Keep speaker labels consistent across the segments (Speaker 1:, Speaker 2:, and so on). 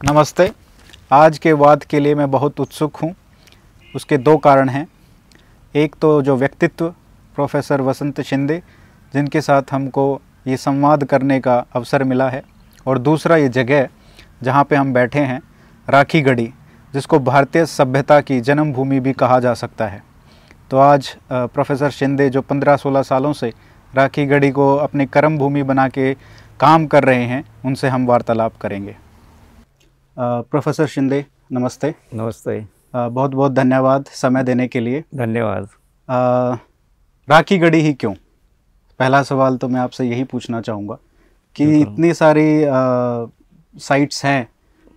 Speaker 1: नमस्ते। आज के वाद के लिए मैं बहुत उत्सुक हूँ। उसके दो कारण हैं। एक तो जो व्यक्तित्व, प्रोफेसर वसंत शिंदे, जिनके साथ हमको ये संवाद करने का अवसर मिला है, और दूसरा ये जगह, जहाँ पे हम बैठे हैं राखी गढ़ी जिसको भारतीय सभ्यता की जन्मभूमि भी कहा जा सकता है। तो आज प्रोफेसर शिंदे जो 15-16 सालों से राखी गढ़ी को अपनी कर्म भूमि बना के काम कर रहे हैं, उनसे हम वार्तालाप करेंगे। प्रोफेसर शिंदे नमस्ते।
Speaker 2: नमस्ते।
Speaker 1: बहुत बहुत धन्यवाद समय देने के लिए।
Speaker 2: धन्यवाद।
Speaker 1: राखी गढ़ी ही क्यों? पहला सवाल तो मैं आपसे यही पूछना चाहूँगा कि इतनी सारी साइट्स हैं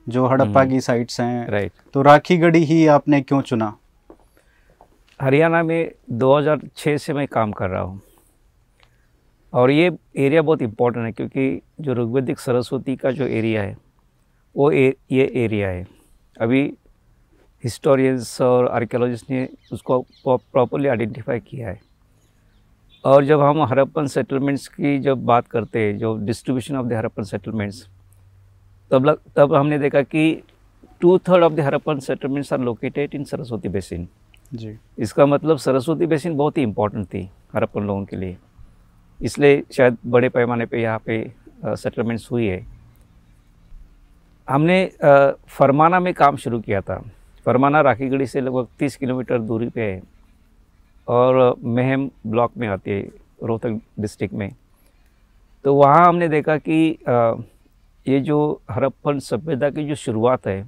Speaker 1: जो हड़प्पा
Speaker 2: हम्म।
Speaker 1: की साइट्स हैं।
Speaker 2: राइट
Speaker 1: तो राखी गढ़ी ही आपने क्यों चुना?
Speaker 2: हरियाणा में 2006 से मैं काम कर रहा हूँ। और ये एरिया बहुत इम्पोर्टेंट है क्योंकि जो ऋग्वेदिक सरस्वती का जो एरिया है वो ए, ये एरिया है। अभी हिस्टोरियंस और आर्कियोलॉजिस्ट ने उसको प्रॉपरली आइडेंटिफाई किया है। और जब हम हरप्पन सेटलमेंट्स की जब बात करते हैं जो distribution of the Harappan settlements तब लग तब हमने देखा कि two third of the Harappan settlements are located in Saraswati basin
Speaker 1: जी।
Speaker 2: इसका मतलब सरस्वती बेसिन बहुत ही इम्पोर्टेंट थी हरप्पन लोगों के लिए। इसलिए शायद बड़े पैमाने पे यहाँ पे सेटलमेंट्स हुई है। हमने फरमाना में काम शुरू किया था। फरमाना राखीगढ़ी से लगभग 30 किलोमीटर दूरी पे है और महम ब्लॉक में आती है रोहतक डिस्ट्रिक्ट में। तो वहाँ हमने देखा कि ये जो हरप्पन सभ्यता की जो शुरुआत है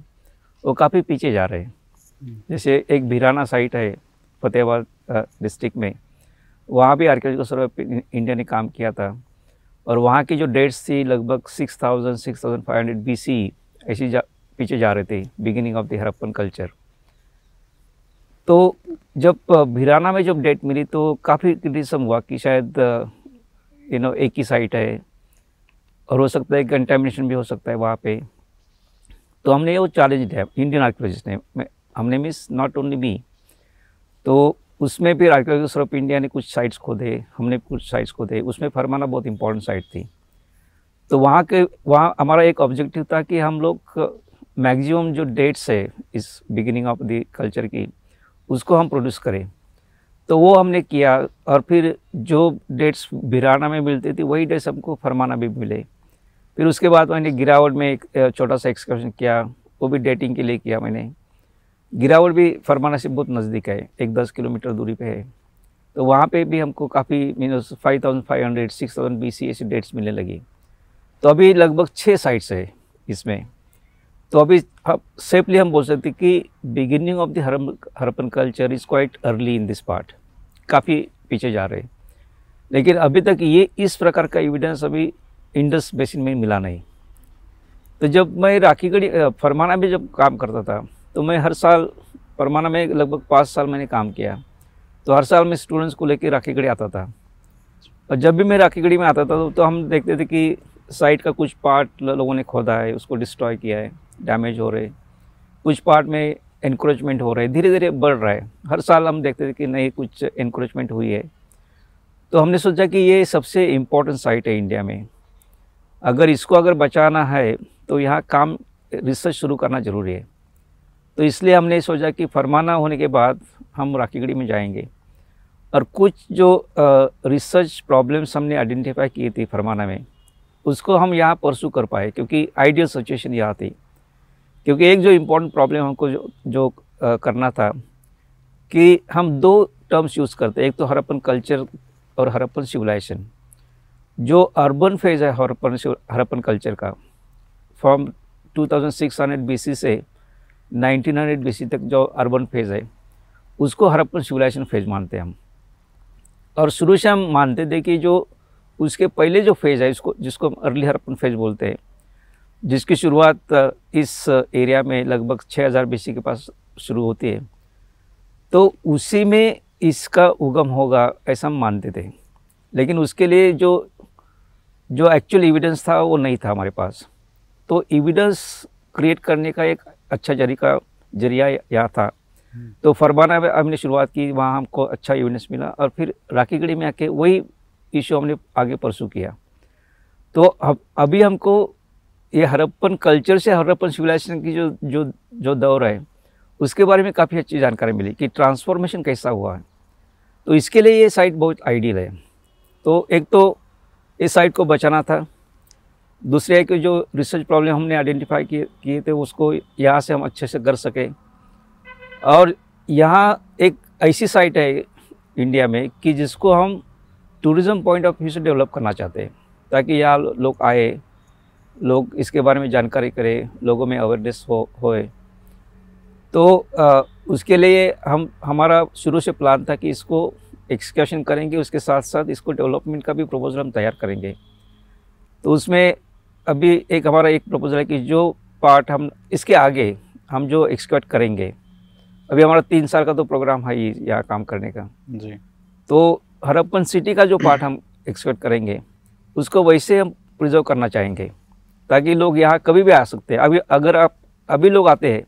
Speaker 2: वो काफ़ी पीछे जा रहे हैं। जैसे एक भिराना साइट है फतेहाबाद डिस्ट्रिक्ट में। वहाँ भी आर्कियोलॉजिकल सर्वे ऑफ़ इंडिया ने काम किया था। और वहाँ की जो डेट्स थी लगभग 6000 6500 बीसी ऐसी जा, पीछे जा रहे थे beginning of the Harappan culture तो जब भिराना में जब डेट मिली तो काफ़ी क्रिटिसिज्म हुआ कि शायद यू नो एक ही साइट है, और हो सकता है कंटेमिनेशन भी हो सकता है वहाँ पे। तो हमने वो चैलेंज दिया इंडियन आर्कियोलॉजिस्ट ने हमने मिस नॉट ओनली मी तो उसमें फिर आर्कियोलॉजिस्ट ऑफ़ इंडिया ने कुछ साइट्स खोदे, हमने कुछ साइट्स खोदे, उसमें फरमाना बहुत इंपॉर्टेंट साइट थी। तो वहाँ के, वहाँ हमारा एक ऑब्जेक्टिव था कि हम लोग मैक्सिमम जो डेट्स है, इस बिगिनिंग ऑफ़ द कल्चर की, उसको हम प्रोड्यूस करें। तो वो हमने किया और फिर जो डेट्स बिराना में मिलती थी, वही डेट्स हमको फरमाना भी मिले। फिर उसके बाद मैंने गिरावट में एक छोटा सा एक्सकर्शन किया, वो भी डेटिंग के लिए किया मैंने। गिरावट भी फरमाना से बहुत नज़दीक है, एक दस किलोमीटर दूरी पे है। तो वहाँ पे भी हमको काफ़ी minus five thousand five hundred six thousand B C ऐसी डेट्स मिलने लगी। तो अभी लगभग छः साइट्स है इसमें। तो अभी हम सेफली हम बोल सकते कि beginning of the Harappan culture is quite early in this part काफ़ी पीछे जा रहे लेकिन अभी तक ये इस प्रकार का एविडेंस अभी इंडस बेसिन में मिला नहीं। तो जब मैं राखीगढ़ी फरमाना में जब काम करता था तो मैं हर साल, फरमाना में लगभग पाँच साल मैंने काम किया। तो हर साल मैं स्टूडेंट्स को लेकर राखीगढ़ी आता था। और जब भी मैं राखीगढ़ी में आता था तो हम देखते थे कि साइट का कुछ पार्ट लोगों ने खोदा है, उसको डिस्ट्रॉय किया है डैमेज हो रहे। कुछ पार्ट में इंक्रोचमेंट हो रहा है धीरे धीरे बढ़ रहा है। हर साल हम देखते थे कि नहीं, कुछ इंक्रोचमेंट हुई है। तो हमने सोचा कि ये सबसे इम्पोर्टेंट साइट है इंडिया में। अगर इसको अगर बचाना है तो यहाँ काम रिसर्च शुरू करना ज़रूरी है। तो इसलिए हमने सोचा कि फरमाना होने के बाद हम राखीगढ़ी में जाएँगे। और कुछ जो रिसर्च प्रॉब्लम्स हमने आइडेंटिफाई की थी फरमाना में उसको हम यहाँ परसू कर पाए क्योंकि आइडियल सिचुएशन यहाँ थी। क्योंकि एक जो इम्पोर्टेंट प्रॉब्लम हमको जो जो अ, करना था कि हम दो टर्म्स यूज़ करते एक तो हरप्पन कल्चर और हरप्पन सिविलाइजेशन जो अर्बन फ़ेज़ है हरप्पन हरप्पन कल्चर का फ्रॉम 2600 बीसी से 1900 बीसी तक जो अर्बन फ़ेज़ है उसको हरप्पन सिविलाइजेशन फ़ेज़ मानते हैं हम। और शुरू से हम मानते थे कि जो उसके पहले जो फ़ेज़ है इसको जिसको हम अर्ली हरपन फ़ेज़ बोलते हैं जिसकी शुरुआत इस एरिया में लगभग 6000 बीसी के पास शुरू होती है तो उसी में इसका उगम होगा ऐसा हम मानते थे। लेकिन उसके लिए जो जो एक्चुअल एविडेंस था वो नहीं था हमारे पास। तो एविडेंस क्रिएट करने का एक अच्छा जरिका ज़रिया यहाँ था। तो फरमाना में हमने शुरुआत की वहाँ हमको अच्छा एविडेंस मिला और फिर राखीगढ़ी में आके वही इशू हमने आगे परसू किया। तो अभी हमको ये हरप्पन कल्चर से हरप्पन सिविलाइजेशन की जो जो जो दौर है, उसके बारे में काफ़ी अच्छी जानकारी मिली कि ट्रांसफॉर्मेशन कैसा हुआ है। तो इसके लिए ये साइट बहुत आइडियल है। तो एक तो इस साइट को बचाना था। दूसरे है कि जो रिसर्च प्रॉब्लम हमने आइडेंटिफाई किए किए थे, उसको यहाँ से हम अच्छे से कर सकें। और यहाँ एक ऐसी साइट है इंडिया में कि जिसको हम टूरिज़्म पॉइंट ऑफ़ व्यू से डेवलप करना चाहते हैं ताकि यहाँ लोग आए लोग इसके बारे में जानकारी करें लोगों में अवेयरनेस हो होए। तो आ, उसके लिए हम हमारा शुरू से प्लान था कि इसको एक्सकर्शन करेंगे उसके साथ साथ इसको डेवलपमेंट का भी प्रपोजल हम तैयार करेंगे। तो उसमें अभी एक हमारा एक प्रपोजल है कि जो पार्ट हम इसके आगे हम जो एक्सकर्ट करेंगे। अभी हमारा तीन साल का तो प्रोग्राम है ही यहाँ काम करने का।
Speaker 1: जी।
Speaker 2: तो हरप्पन सिटी का जो पार्ट हम एक्सपेक्ट करेंगे, उसको वैसे हम प्रिजर्व करना चाहेंगे, ताकि लोग यहाँ कभी भी आ सकते हैं। अभी अगर आप, अभी लोग आते हैं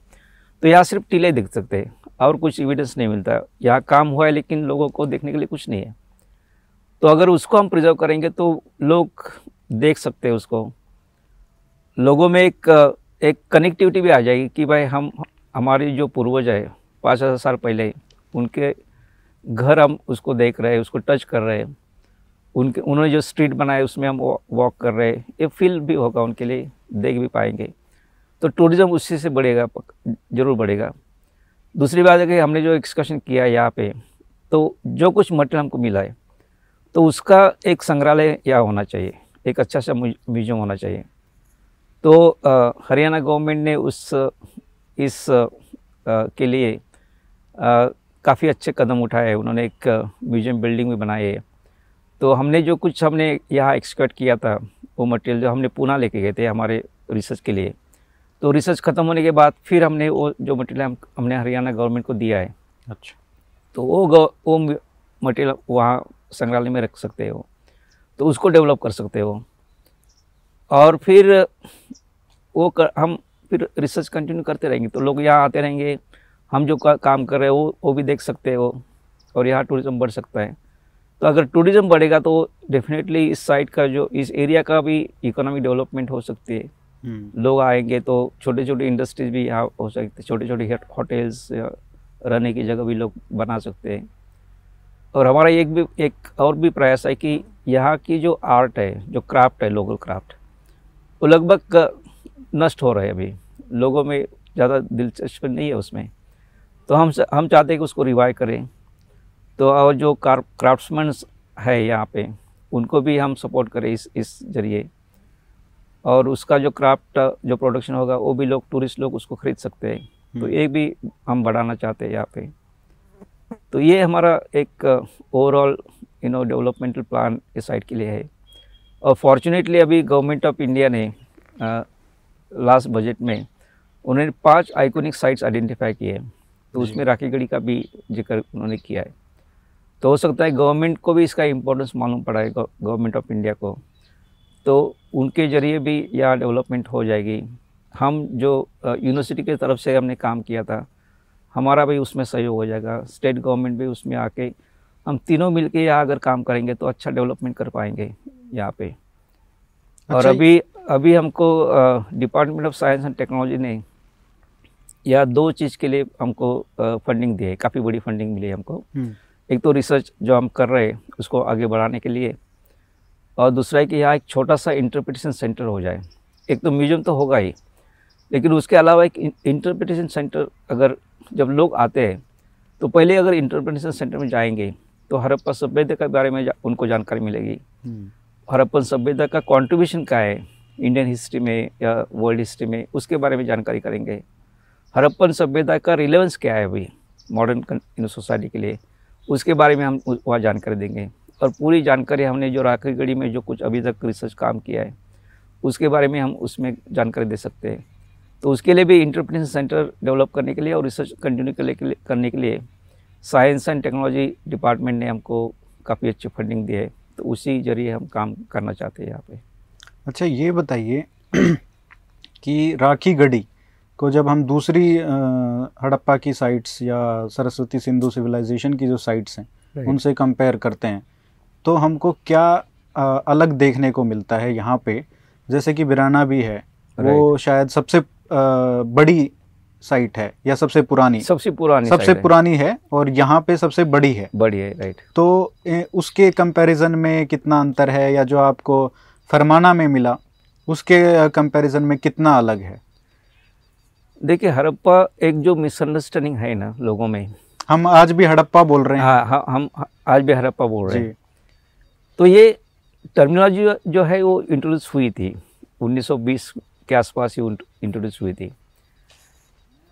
Speaker 2: तो यहाँ सिर्फ़ टीले दिख सकते हैं, और कुछ एविडेंस नहीं मिलता। यहाँ काम हुआ है, लेकिन लोगों को देखने के लिए कुछ नहीं है। तो अगर उसको हम प्रिजर्व करेंगे तो लोग देख सकते हैं उसको। लोगों में एक एक कनेक्टिविटी भी आ जाएगी कि भाई हम, हमारे जो पूर्वज है, पाँच हज़ार साल पहले, उनके घर हम उसको देख रहे हैं उसको टच कर रहे हैं। उनके उन्होंने जो स्ट्रीट बनाए उसमें हम वॉक कर रहे हैं। ये फील भी होगा उनके लिए देख भी पाएँगे। तो टूरिज़्म उसी से बढ़ेगा ज़रूर बढ़ेगा। दूसरी बात है कि हमने जो एक्सकर्शन किया यहाँ पे तो जो कुछ मटेरियल हमको मिला है तो उसका एक संग्रहालय यहाँ होना चाहिए। एक अच्छा सा म्यूज़ियम होना चाहिए। तो हरियाणा गवर्नमेंट ने उस इस आ, के लिए काफ़ी अच्छे कदम उठाए उन्होंने एक म्यूज़ियम बिल्डिंग भी बनाई है। तो हमने जो कुछ हमने यहाँ एक्सकर्ट किया था वो मटेरियल जो हमने पूना लेके गए थे हमारे रिसर्च के लिए तो रिसर्च ख़त्म होने के बाद फिर हमने वो जो मटेरियल हम हमने हरियाणा गवर्नमेंट को दिया है।
Speaker 1: अच्छा।
Speaker 2: तो वो वो मटेरियल वहाँ संग्रहालय में रख सकते हो तो उसको डेवलप कर सकते हो। और फिर वो कर, हम फिर रिसर्च कंटिन्यू करते रहेंगे तो लोग यहाँ आते रहेंगे हम जो का, काम कर रहे हैं वो वो भी देख सकते हो और यहाँ टूरिज़्म बढ़ सकता है। तो अगर टूरिज़्म बढ़ेगा तो डेफिनेटली इस साइड का जो इस एरिया का भी इकोनॉमिक डेवलपमेंट हो सकती है। हम्म। लोग आएँगे तो छोटे छोटे इंडस्ट्रीज़ भी यहाँ हो सकते छोटे छोटे होटल्स रहने की जगह भी लोग बना सकते हैं। और हमारा एक भी एक और भी प्रयास है कि यहाँ की जो आर्ट है जो क्राफ्ट है लोकल क्राफ्ट वो लगभग नष्ट हो रहे हैं अभी। लोगों में ज़्यादा दिलचस्पी नहीं है उसमें। तो हम हम चाहते हैं कि उसको रिवाइव करें। तो और जो क्राफ्ट्समैन है यहाँ पे उनको भी हम सपोर्ट करें इस इस ज़रिए। और उसका जो क्राफ्ट जो प्रोडक्शन होगा वो भी लोग टूरिस्ट लोग उसको खरीद सकते हैं। तो हम्म। ये भी हम बढ़ाना चाहते हैं यहाँ पे। तो ये हमारा एक overall you know developmental plan इस साइड के लिए है। और फॉर्चुनेटली अभी गवर्नमेंट ऑफ़ इंडिया ने लास्ट बजट में उन्होंने पाँच आइकोनिक साइट्स आइडेंटिफाई किए हैं। तो उसमें राखी गढ़ी का भी ज़िक्र उन्होंने किया है। तो हो सकता है गवर्नमेंट को भी इसका इम्पोर्टेंस मालूम पड़ा है गवर्नमेंट ऑफ़ इंडिया को। तो उनके ज़रिए भी यहाँ डेवलपमेंट हो जाएगी। हम जो यूनिवर्सिटी की तरफ़ से हमने काम किया था हमारा भी उसमें सहयोग हो जाएगा। स्टेट गवर्नमेंट भी उसमें आके हम तीनों मिल के यहाँ अगर काम करेंगे तो अच्छा डेवलपमेंट कर पाएँगे यहाँ पे। अच्छा और अभी अभी हमको department of science and technology ने या दो चीज़ के लिए हमको फंडिंग दी है काफ़ी बड़ी फंडिंग मिली है हमको। हम्म। एक तो रिसर्च जो हम कर रहे हैं उसको आगे बढ़ाने के लिए और दूसरा है कि यहाँ एक छोटा सा इंटरप्रिटेशन सेंटर हो जाए। एक तो म्यूज़ियम तो होगा ही लेकिन उसके अलावा एक इंटरप्रिटेशन सेंटर अगर जब लोग आते हैं तो पहले अगर इंटरप्रिटेशन सेंटर में जाएँगे तो हरप्पा सभ्यता के बारे में जा, उनको जानकारी मिलेगी। हम्म। हरप्पन सभ्यता का कॉन्ट्रीब्यूशन क्या है? इंडियन हिस्ट्री में या वर्ल्ड हिस्ट्री में उसके बारे में जानकारी करेंगे। हरप्पन सभ्यता का रिलेवेंस क्या है अभी मॉडर्न सोसाइटी के लिए। उसके बारे में हम वहाँ जानकारी देंगे। और पूरी जानकारी हमने जो राखी गढ़ी में जो कुछ अभी तक रिसर्च काम किया है, उसके बारे में हम उसमें जानकारी दे सकते हैं। तो उसके लिए भी इंटरप्रेशन सेंटर डेवलप करने के लिए और रिसर्च कंटिन्यू करने के लिए साइंस एंड टेक्नोलॉजी डिपार्टमेंट ने हमको काफ़ी अच्छी फंडिंग दी है। तो उसी ज़रिए हम काम करना चाहते हैं यहाँ पे।
Speaker 1: अच्छा ये बताइए कि राखी गढ़ी को जब हम दूसरी हड़प्पा की साइट्स या सरस्वती सिंधु सिविलाइजेशन की जो साइट्स हैं उनसे कंपेयर करते हैं तो हमको क्या अलग देखने को मिलता है यहाँ पे? जैसे कि बिराना भी है वो शायद सबसे बड़ी साइट है या सबसे पुरानी?
Speaker 2: सबसे पुरानी
Speaker 1: सबसे। पुरानी है और यहाँ पे सबसे बड़ी है।
Speaker 2: बड़ी है राइट
Speaker 1: तो उसके कंपैरिजन में कितना अंतर है या जो आपको फरमाना में मिला उसके कंपैरिजन में कितना अलग है?
Speaker 2: देखिए हड़प्पा एक जो मिसअंडरस्टैंडिंग है ना लोगों में।
Speaker 1: हम आज भी हड़प्पा बोल रहे हैं।
Speaker 2: हाँ हाँ हम आज भी हड़प्पा बोल रहे हैं। तो ये टर्मिनोलॉजी जो- है वो इंट्रोड्यूस हुई थी। 1920 के आसपास ही इंट्रोड्यूस हुई थी।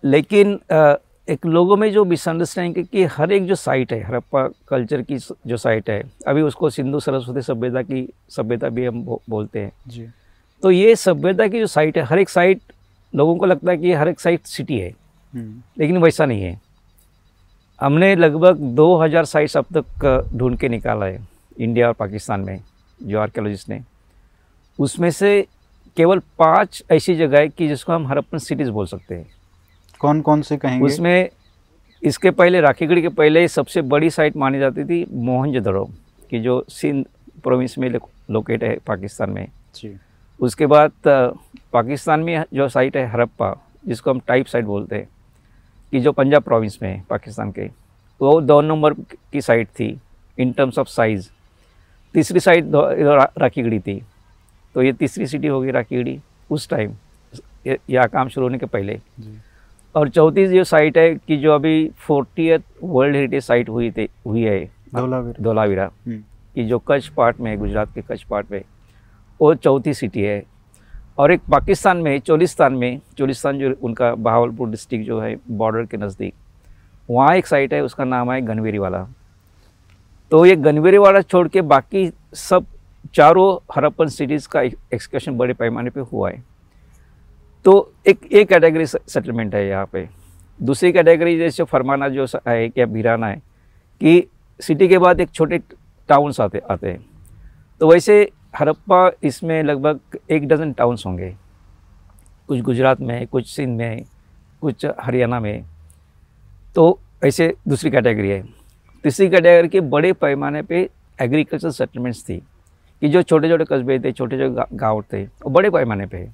Speaker 2: लेकिन अ, एक लोगों में जो मिसअंडरस्टैंडिंग है कि हर एक जो साइट है हड़प्पा कल्चर की जो साइट है अभी उसको सिंधु सरस्वती सभ्यता की सभ्यता भी हम बो- बोलते हैं।
Speaker 1: जी।
Speaker 2: तो ये सभ्यता की जो साइट है हर एक साइट लोगों को लगता है कि हर एक साइट सिटी है
Speaker 1: हम्म,
Speaker 2: लेकिन वैसा नहीं है। हमने लगभग 2000 साइट्स अब तक ढूंढ के निकाला है इंडिया और पाकिस्तान में जो आर्कियोलॉजिस्ट ने। उसमें से केवल पाँच ऐसी जगह है कि जिसको हम हरप्पन सिटीज़ बोल सकते हैं।
Speaker 1: कौन कौन से कहेंगे?
Speaker 2: उसमें इसके पहले राखीगढ़ के पहले सबसे बड़ी साइट मानी जाती थी मोहनजोदड़ो की जो सिंध प्रोविंस में लोकेट है पाकिस्तान में।
Speaker 1: जी।
Speaker 2: उसके बाद पाकिस्तान में जो साइट है हरप्पा जिसको हम टाइप साइट बोलते हैं कि जो पंजाब प्रोविंस में है पाकिस्तान के वो दो नंबर की साइट थी इन टर्म्स ऑफ़ साइज़ तीसरी साइट राखीगढ़ी थी। तो ये तीसरी सिटी होगी राखीगढ़ी उस टाइम यह काम शुरू होने के पहले। और चौथी जो साइट है कि जो अभी फोर्टी वर्ल्ड हेरिटेज साइट हुई थी हुई है
Speaker 1: धोलावीरा।
Speaker 2: धोलावीरा
Speaker 1: हम्म,
Speaker 2: कि जो कच्छ पार्ट में है गुजरात के कच्छ पार्ट में। वो चौथी सिटी है। और एक पाकिस्तान में, चोलिस्तान में, चोलिस्तान जो उनका बहावलपुर डिस्ट्रिक्ट जो है, बॉर्डर के नज़दीक, वहाँ एक साइट है, उसका नाम है गनवेरी वाला तो ये गनवेरी वाला छोड़ के बाकी सब चारों हरप्पन सिटीज़ का एक्सकर्शन बड़े पैमाने पे हुआ है। तो एक एक कैटेगरी सेटलमेंट है यहाँ पे। दूसरी कैटेगरी जैसे फरमाना जो है क्या भिराना है, कि सिटी के बाद एक छोटे टाउन्स आते आते हैं। तो वैसे हरप्पा इसमें लगभग एक डजन टाउन्स होंगे। कुछ गुजरात में, कुछ सिंध में, कुछ हरियाणा में। तो ऐसे दूसरी कैटेगरी है। तीसरी कैटेगरी के बड़े पैमाने पे एग्रीकल्चर सेटलमेंट्स थी, कि जो छोटे छोटे कस्बे थे छोटे छोटे गाँव थे वो बड़े पैमाने पे।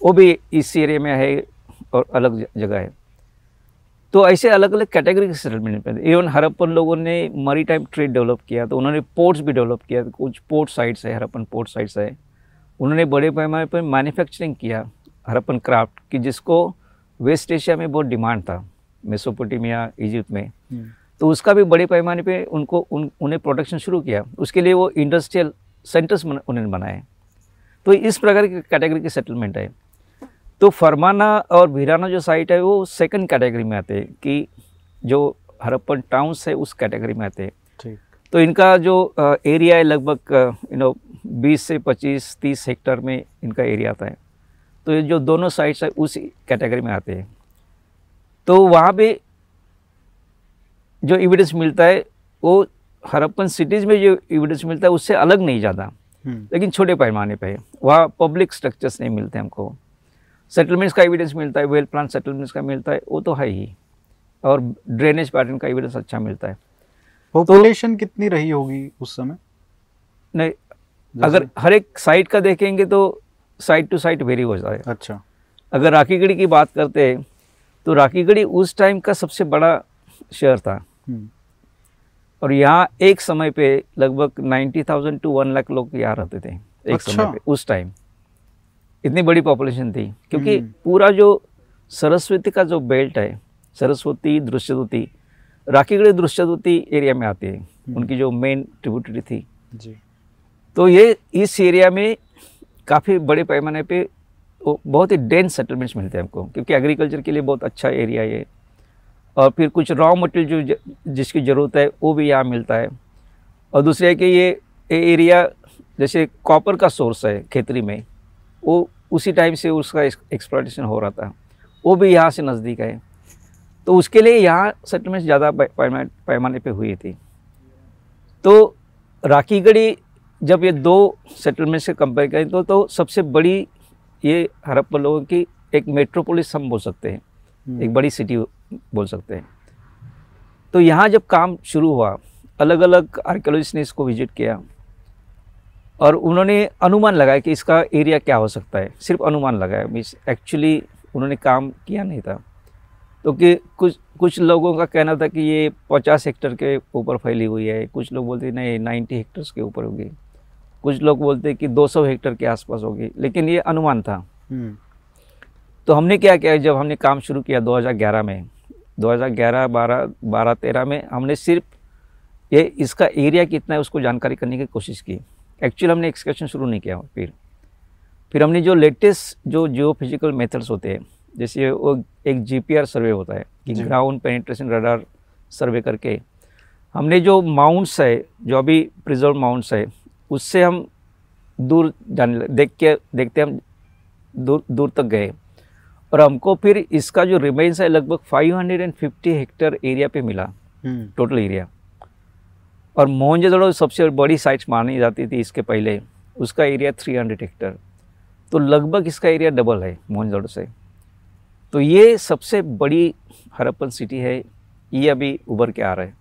Speaker 2: वो भी इस एरिया में है और अलग जगह है। तो ऐसे अलग अलग कैटेगरी के सेटलमेंट पे इवन हरप्पन लोगों ने मरी टाइम ट्रेड डेवलप किया तो उन्होंने पोर्ट्स भी डेवलप किया कुछ पोर्ट साइट्स है हरप्पन पोर्ट साइट्स है। उन्होंने बड़े पैमाने पर मैन्युफैक्चरिंग किया हरप्पन क्राफ्ट कि जिसको वेस्ट एशिया में बहुत डिमांड था मेसोपोटामिया इजिप्ट में।
Speaker 1: हम्म,
Speaker 2: तो उसका भी बड़े पैमाने पे उनको उन उन्हें प्रोडक्शन शुरू किया। उसके लिए वो इंडस्ट्रियल सेंटर्स उन्होंने बनाए। तो इस प्रकार की कैटेगरी के सेटलमेंट है तो फरमाना और वीराना जो साइट है वो सेकंड कैटेगरी में आते हैं कि जो हरप्पन टाउन्स है उस कैटेगरी में आते हैं।
Speaker 1: ठीक।
Speaker 2: तो इनका जो एरिया है लगभग यू नो 20 से 25 30 हेक्टर में इनका एरिया आता है। तो ये जो दोनों साइट्स है उस कैटेगरी में आते हैं। तो वहाँ पे जो एविडेंस मिलता है वो हरप्पन सिटीज़ में जो एविडेंस मिलता है उससे अलग नहीं ज़्यादा।
Speaker 1: हम्म,
Speaker 2: लेकिन छोटे पैमाने पे वहाँ पब्लिक स्ट्रक्चर्स नहीं मिलते हमको। सेटलमेंट्स का एविडेंस मिलता है वेल प्लान सेटलमेंट्स का मिलता है वो तो है ही। और ड्रेनेज पैटर्न का एविडेंस अच्छा मिलता है।
Speaker 1: पॉपुलेशन तो, कितनी रही होगी उस समय?
Speaker 2: नहीं अगर हर एक साइट का देखेंगे तो साइट टू साइट वेरी हो जाए
Speaker 1: अच्छा।
Speaker 2: अगर राखीगढ़ी की बात करते हैं तो राखीगढ़ी उस टाइम का सबसे बड़ा शहर था।
Speaker 1: हम्म,
Speaker 2: और यहाँ एक समय पे लगभग 90,000 टू वन लाख लोग यहाँ रहते थे एक
Speaker 1: अच्छा।
Speaker 2: समय पे उस टाइम इतनी बड़ी पॉपुलेशन थी क्योंकि
Speaker 1: हम्म।
Speaker 2: पूरा जो सरस्वती का जो बेल्ट है सरस्वती दृश्यदूती राखीगढ़ी दृश्यदूती एरिया में आती है उनकी जो मेन ट्रिब्यूटरी थी।
Speaker 1: जी।
Speaker 2: तो ये इस एरिया में काफ़ी बड़े पैमाने पे वो बहुत ही डेंस सेटलमेंट्स मिलते हैं हमको क्योंकि एग्रीकल्चर के लिए बहुत अच्छा एरिया है। और फिर कुछ रॉ मटेरियल जो जिसकी ज़रूरत है वो भी यहाँ मिलता है। और दूसरे है कि ये एरिया जैसे कॉपर का सोर्स है खेतरी में वो उसी टाइम से उसका एक्सप्लॉटेशन हो रहा था। वो भी यहाँ से नज़दीक है। तो उसके लिए यहाँ सेटलमेंट्स ज़्यादा पै- पैमा- पैमाने पे हुई थी। तो राखीगढ़ी जब ये दो सेटलमेंट से कंपेयर करें तो तो सबसे बड़ी ये हड़प्पन लोगों की एक मेट्रोपोलिस हम बोल सकते हैं।
Speaker 1: हम्म,
Speaker 2: एक बड़ी सिटी बोल सकते हैं। तो यहाँ जब काम शुरू हुआ अलग अलग आर्कियोलॉजिस्ट ने इसको विज़िट किया। और उन्होंने अनुमान लगाया कि इसका एरिया क्या हो सकता है। सिर्फ़ अनुमान लगाया मीन्स एक्चुअली उन्होंने काम किया नहीं था। तो कि कुछ कुछ लोगों का कहना था कि ये पचास हेक्टर के ऊपर फैली हुई है। कुछ लोग बोलते नहीं नाइन्टी हेक्टर्स के ऊपर होगी। कुछ लोग बोलते कि 200 हेक्टर के आसपास होगी लेकिन ये अनुमान था।
Speaker 1: हम्म,
Speaker 2: तो हमने क्या किया जब हमने काम शुरू किया 2011 में 2011 12 12 13 में हमने सिर्फ़ ये इसका एरिया कितना है उसको जानकारी करने की कोशिश की। एक्चुअल हमने एक्सकर्शन शुरू नहीं किया फिर। फिर हमने जो लेटेस्ट जो जियो फ़िज़िकल मेथड्स होते हैं जैसे वो एक जीपीआर सर्वे होता है कि। ग्राउंड पेनिट्रेशन रडार सर्वे करके हमने जो माउंट्स है जो अभी प्रिजर्व माउंट्स है उससे हम दूर जाने देख के देखते हम दूर दूर तक गए। और हमको फिर इसका जो रिमेन्स है लगभग 550 हेक्टर एरिया पे मिला
Speaker 1: हम्म,
Speaker 2: टोटल एरिया और मोहनजोदड़ो सबसे बड़ी साइट्स मानी जाती थी इसके पहले। उसका एरिया 300 हेक्टर तो लगभग इसका एरिया डबल है मोहनजोदड़ो से। तो ये सबसे बड़ी हरप्पन सिटी है, ये अभी उभर के आ रहा है।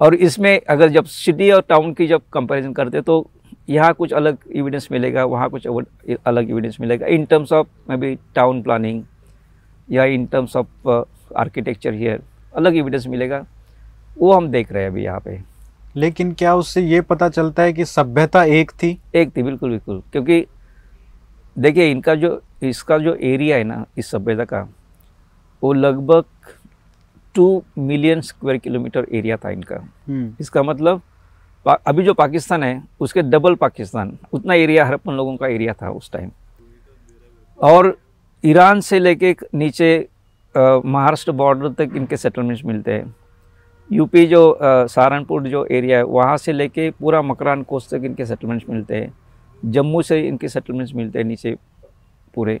Speaker 2: और इसमें अगर जब सिटी और टाउन की जब कंपैरिजन करते तो यहाँ कुछ अलग एविडेंस मिलेगा, वहाँ कुछ अलग एविडेंस मिलेगा। In terms of maybe town planning या in terms of architecture here अलग एविडेंस मिलेगा। वो हम देख रहे हैं अभी यहाँ पे।
Speaker 1: लेकिन क्या उससे ये पता चलता है कि सभ्यता एक थी?
Speaker 2: एक थी बिल्कुल बिल्कुल। क्योंकि देखिए इनका जो इसका जो एरिया है ना इस सभ्यता का वो लगभग two million square kilometre area था इनका।
Speaker 1: हम्म,
Speaker 2: इसका मतलब अभी जो पाकिस्तान है उसके डबल पाकिस्तान उतना एरिया हरप्पन लोगों का एरिया था उस टाइम और ईरान से लेके नीचे महाराष्ट्र बॉर्डर तक इनके सेटलमेंट्स मिलते हैं। यूपी जो सहारनपुर जो एरिया है वहाँ से लेके पूरा मकरान कोस्ट तक इनके सेटलमेंट्स मिलते हैं। जम्मू से इनके सेटलमेंट्स मिलते हैं नीचे पूरे।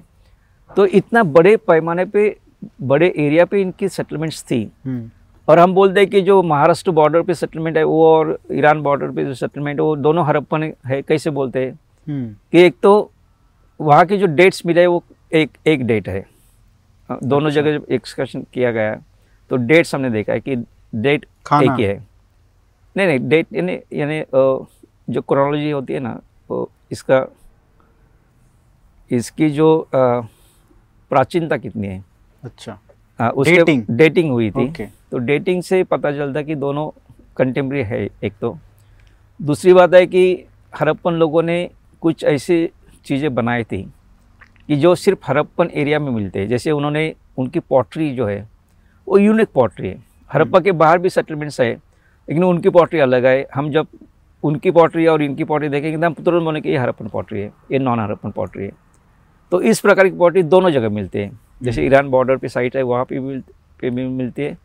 Speaker 2: तो इतना बड़े पैमाने पे बड़े एरिया पे इनकी सेटलमेंट्स थी।
Speaker 1: हम्म,
Speaker 2: और हम बोलते हैं कि जो महाराष्ट्र बॉर्डर पे सेटलमेंट है वो और ईरान बॉर्डर पे जो सेटलमेंट है वो दोनों हड़प्पन है कैसे बोलते हैं?
Speaker 1: हम्म,
Speaker 2: कि एक तो वहाँ के जो डेट्स मिले वो एक एक डेट है। दोनों
Speaker 1: अच्छा।
Speaker 2: जगह जब एक्सकर्शन किया गया तो डेट्स हमने देखा है कि डेट एक ही है। नहीं नहीं डेट यानी यानी जो क्रोनोलॉजी होती है ना वो इसका इसकी जो प्राचीनता कितनी है?
Speaker 1: अच्छा।
Speaker 2: हाँ, उसके
Speaker 1: Dating?
Speaker 2: डेटिंग हुई थी।
Speaker 1: ओके
Speaker 2: तो डेटिंग से पता चलता कि दोनों कंटेम्प्रेरी है एक तो। दूसरी बात है कि हड़प्पन लोगों ने कुछ ऐसी चीज़ें बनाई थी कि जो सिर्फ़ हरप्पन एरिया में मिलते हैं। जैसे उन्होंने उनकी पॉटरी जो है वो यूनिक पॉटरी है। हड़प्पा के बाहर भी सेटलमेंट्स है लेकिन उनकी पॉटरी अलग है हम जब उनकी पॉटरी और इनकी पॉटरी देखेंगे तो हम तुरंत बोले कि ये हरप्पन पॉटरी है ये नॉन हरप्पन पॉटरी है। तो इस प्रकार की पॉटरी दोनों जगह मिलते हैं। जैसे ईरान बॉर्डर पे साइट है वहाँ पे भी मिल- पे भी मिलती है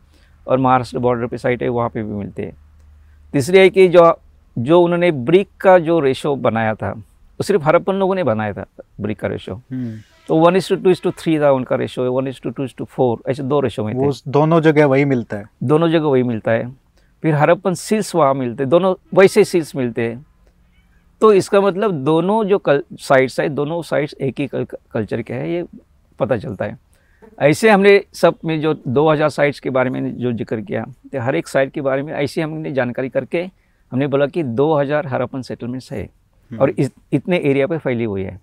Speaker 2: और महाराष्ट्र बॉर्डर पे साइट है वहाँ पे भी मिलते हैं। तीसरी है कि जो जो उन्होंने ब्रिक का जो रेशो बनाया था वो सिर्फ़ हरप्पन लोगों ने बनाया था ब्रिक का रेशो
Speaker 1: हम्म,
Speaker 2: तो one is to two is to three था उनका रेशो है one is to two is to four ऐसे दो रेशो में
Speaker 1: वो दोनों जगह वही मिलता है।
Speaker 2: दोनों जगह वही मिलता है। फिर हड़प्पन सील्स वहाँ मिलते हैं दोनों वैसे सील्स मिलते हैं। तो इसका मतलब दोनों जो कल साइट्स है दोनों साइट्स एक ही कल, कल्चर के हैं ये पता चलता है। ऐसे हमने सब में जो 2000 साइट्स के बारे में जो ज़िक्र किया तो हर एक साइट के बारे में ऐसे हमने जानकारी करके हमने बोला कि 2000 हरप्पन सेटलमेंट्स है। और इस, इतने एरिया पे फैली हुई है।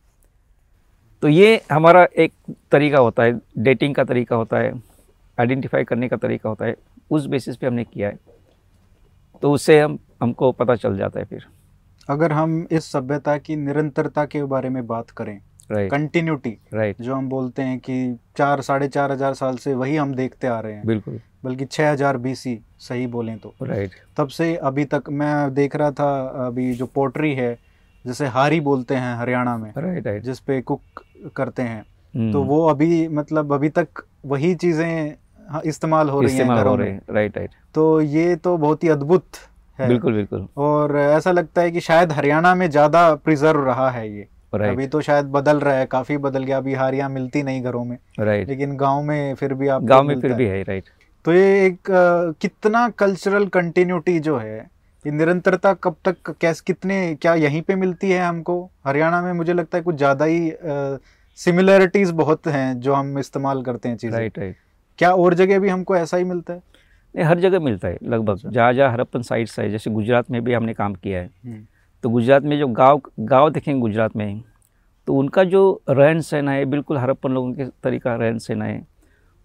Speaker 2: तो ये हमारा एक तरीका होता है डेटिंग का तरीका होता है आइडेंटिफाई करने का तरीका होता है उस बेसिस पे हमने किया है। तो उससे हम हमको पता चल जाता है फिर।
Speaker 1: अगर हम इस सभ्यता की निरंतरता के बारे में बात करें
Speaker 2: राइट
Speaker 1: कंटिन्यूटी
Speaker 2: राइट
Speaker 1: जो हम बोलते हैं कि चार साढ़े चार हज़ार साल से वही हम देखते आ रहे हैं।
Speaker 2: बिल्कुल।
Speaker 1: बल्कि छः हज़ार बीसी सही बोलें तो।
Speaker 2: राइट
Speaker 1: तब से अभी तक मैं देख रहा था अभी जो पोट्री है जैसे हारी बोलते हैं हरियाणा में
Speaker 2: राइट राइट
Speaker 1: जिस पे कुक करते हैं।
Speaker 2: हम्म,
Speaker 1: तो वो अभी मतलब अभी तक वही चीज़ें हाँ, इस्तेमाल हो रही हैं घरों में।
Speaker 2: राइट राइट
Speaker 1: तो ये तो बहुत ही अद्भुत है।
Speaker 2: बिल्कुल बिल्कुल।
Speaker 1: और ऐसा लगता है कि शायद हरियाणा में ज़्यादा प्रिजर्व रहा है ये। अभी तो शायद बदल रहा है काफ़ी बदल गया। अभी हारियाँ मिलती नहीं घरों में।
Speaker 2: राइट
Speaker 1: लेकिन गाँव में फिर भी आप
Speaker 2: गाँव में फिर भी है राइट
Speaker 1: तो ये एक अ, कितना कल्चरल कंटिन्यूटी जो है ये निरंतरता कब तक कैसे कितने क्या यहीं पे मिलती है हमको? हरियाणा में मुझे लगता है कुछ ज़्यादा ही सिमिलरिटीज बहुत हैं जो हम इस्तेमाल करते हैं चीज़ें।
Speaker 2: राइट राइट
Speaker 1: क्या और जगह भी हमको ऐसा ही मिलता है?
Speaker 2: नहीं हर जगह मिलता है लगभग।
Speaker 1: अच्छा।
Speaker 2: जहाँ जहाँ हरप्पन साइट्स है जैसे गुजरात में भी हमने काम किया है।
Speaker 1: हम्म,
Speaker 2: तो गुजरात में जो गाँव गाँव देखेंगे गुजरात में तो उनका जो रहन सहन है बिल्कुल हरप्पन लोगों के तरीका रहन सहन है।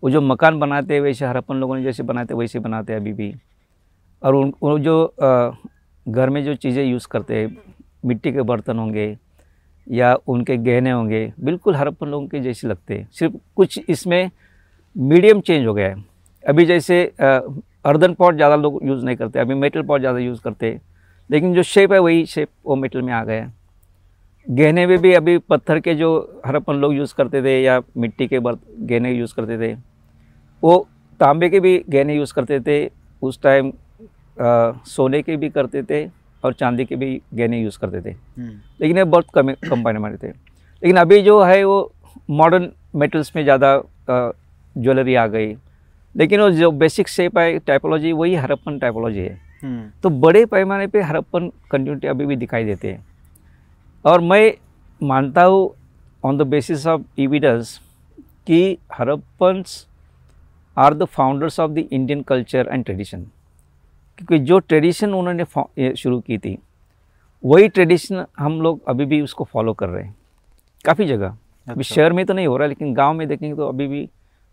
Speaker 2: वो जो मकान बनाते हैं वैसे हरप्पन लोगों ने जैसे बनाते वैसे बनाते हैं अभी भी। और उन वो जो घर में जो चीज़ें यूज़ करते हैं, मिट्टी के बर्तन होंगे या उनके गहने होंगे, बिल्कुल हरप्पन लोगों के जैसे लगते हैं। सिर्फ़ कुछ इसमें मीडियम चेंज हो गया है। अभी जैसे अर्दन पॉट ज़्यादा लोग यूज़ नहीं करते, अभी मेटल पॉट ज़्यादा यूज़ करते लेकिन जो शेप है, वही शेप वो मेटल में आ गया है। गहने में भी अभी पत्थर के जो हरप्पन लोग यूज़ करते थे या मिट्टी के बर्त, गहने यूज़ करते थे, वो तांबे के भी गहने यूज़ करते थे, उस टाइम सोने के भी करते थे और चांदी के भी गहने यूज़ करते थे। हम्म। लेकिन ये बहुत कम कम पैने मारे थे। लेकिन अभी जो है वो मॉडर्न मेटल्स में ज़्यादा ज्वेलरी आ गई। लेकिन वो जो बेसिक शेप है टाइपोलॉजी वही हरप्पन टाइपोलॉजी है। हम्म। तो बड़े पैमाने पे हरप्पन कंटिन्यूटी अभी भी दिखाई देते हैं। और मैं मानता हूँ on the basis of evidence कि Harappans are the founders of the Indian culture and tradition क्योंकि जो ट्रेडिशन उन्होंने शुरू की थी वही ट्रेडिशन हम लोग अभी भी उसको फॉलो कर रहे हैं। काफ़ी जगह। अच्छा। अभी शहर में तो नहीं हो रहा लेकिन गाँव में देखेंगे तो अभी भी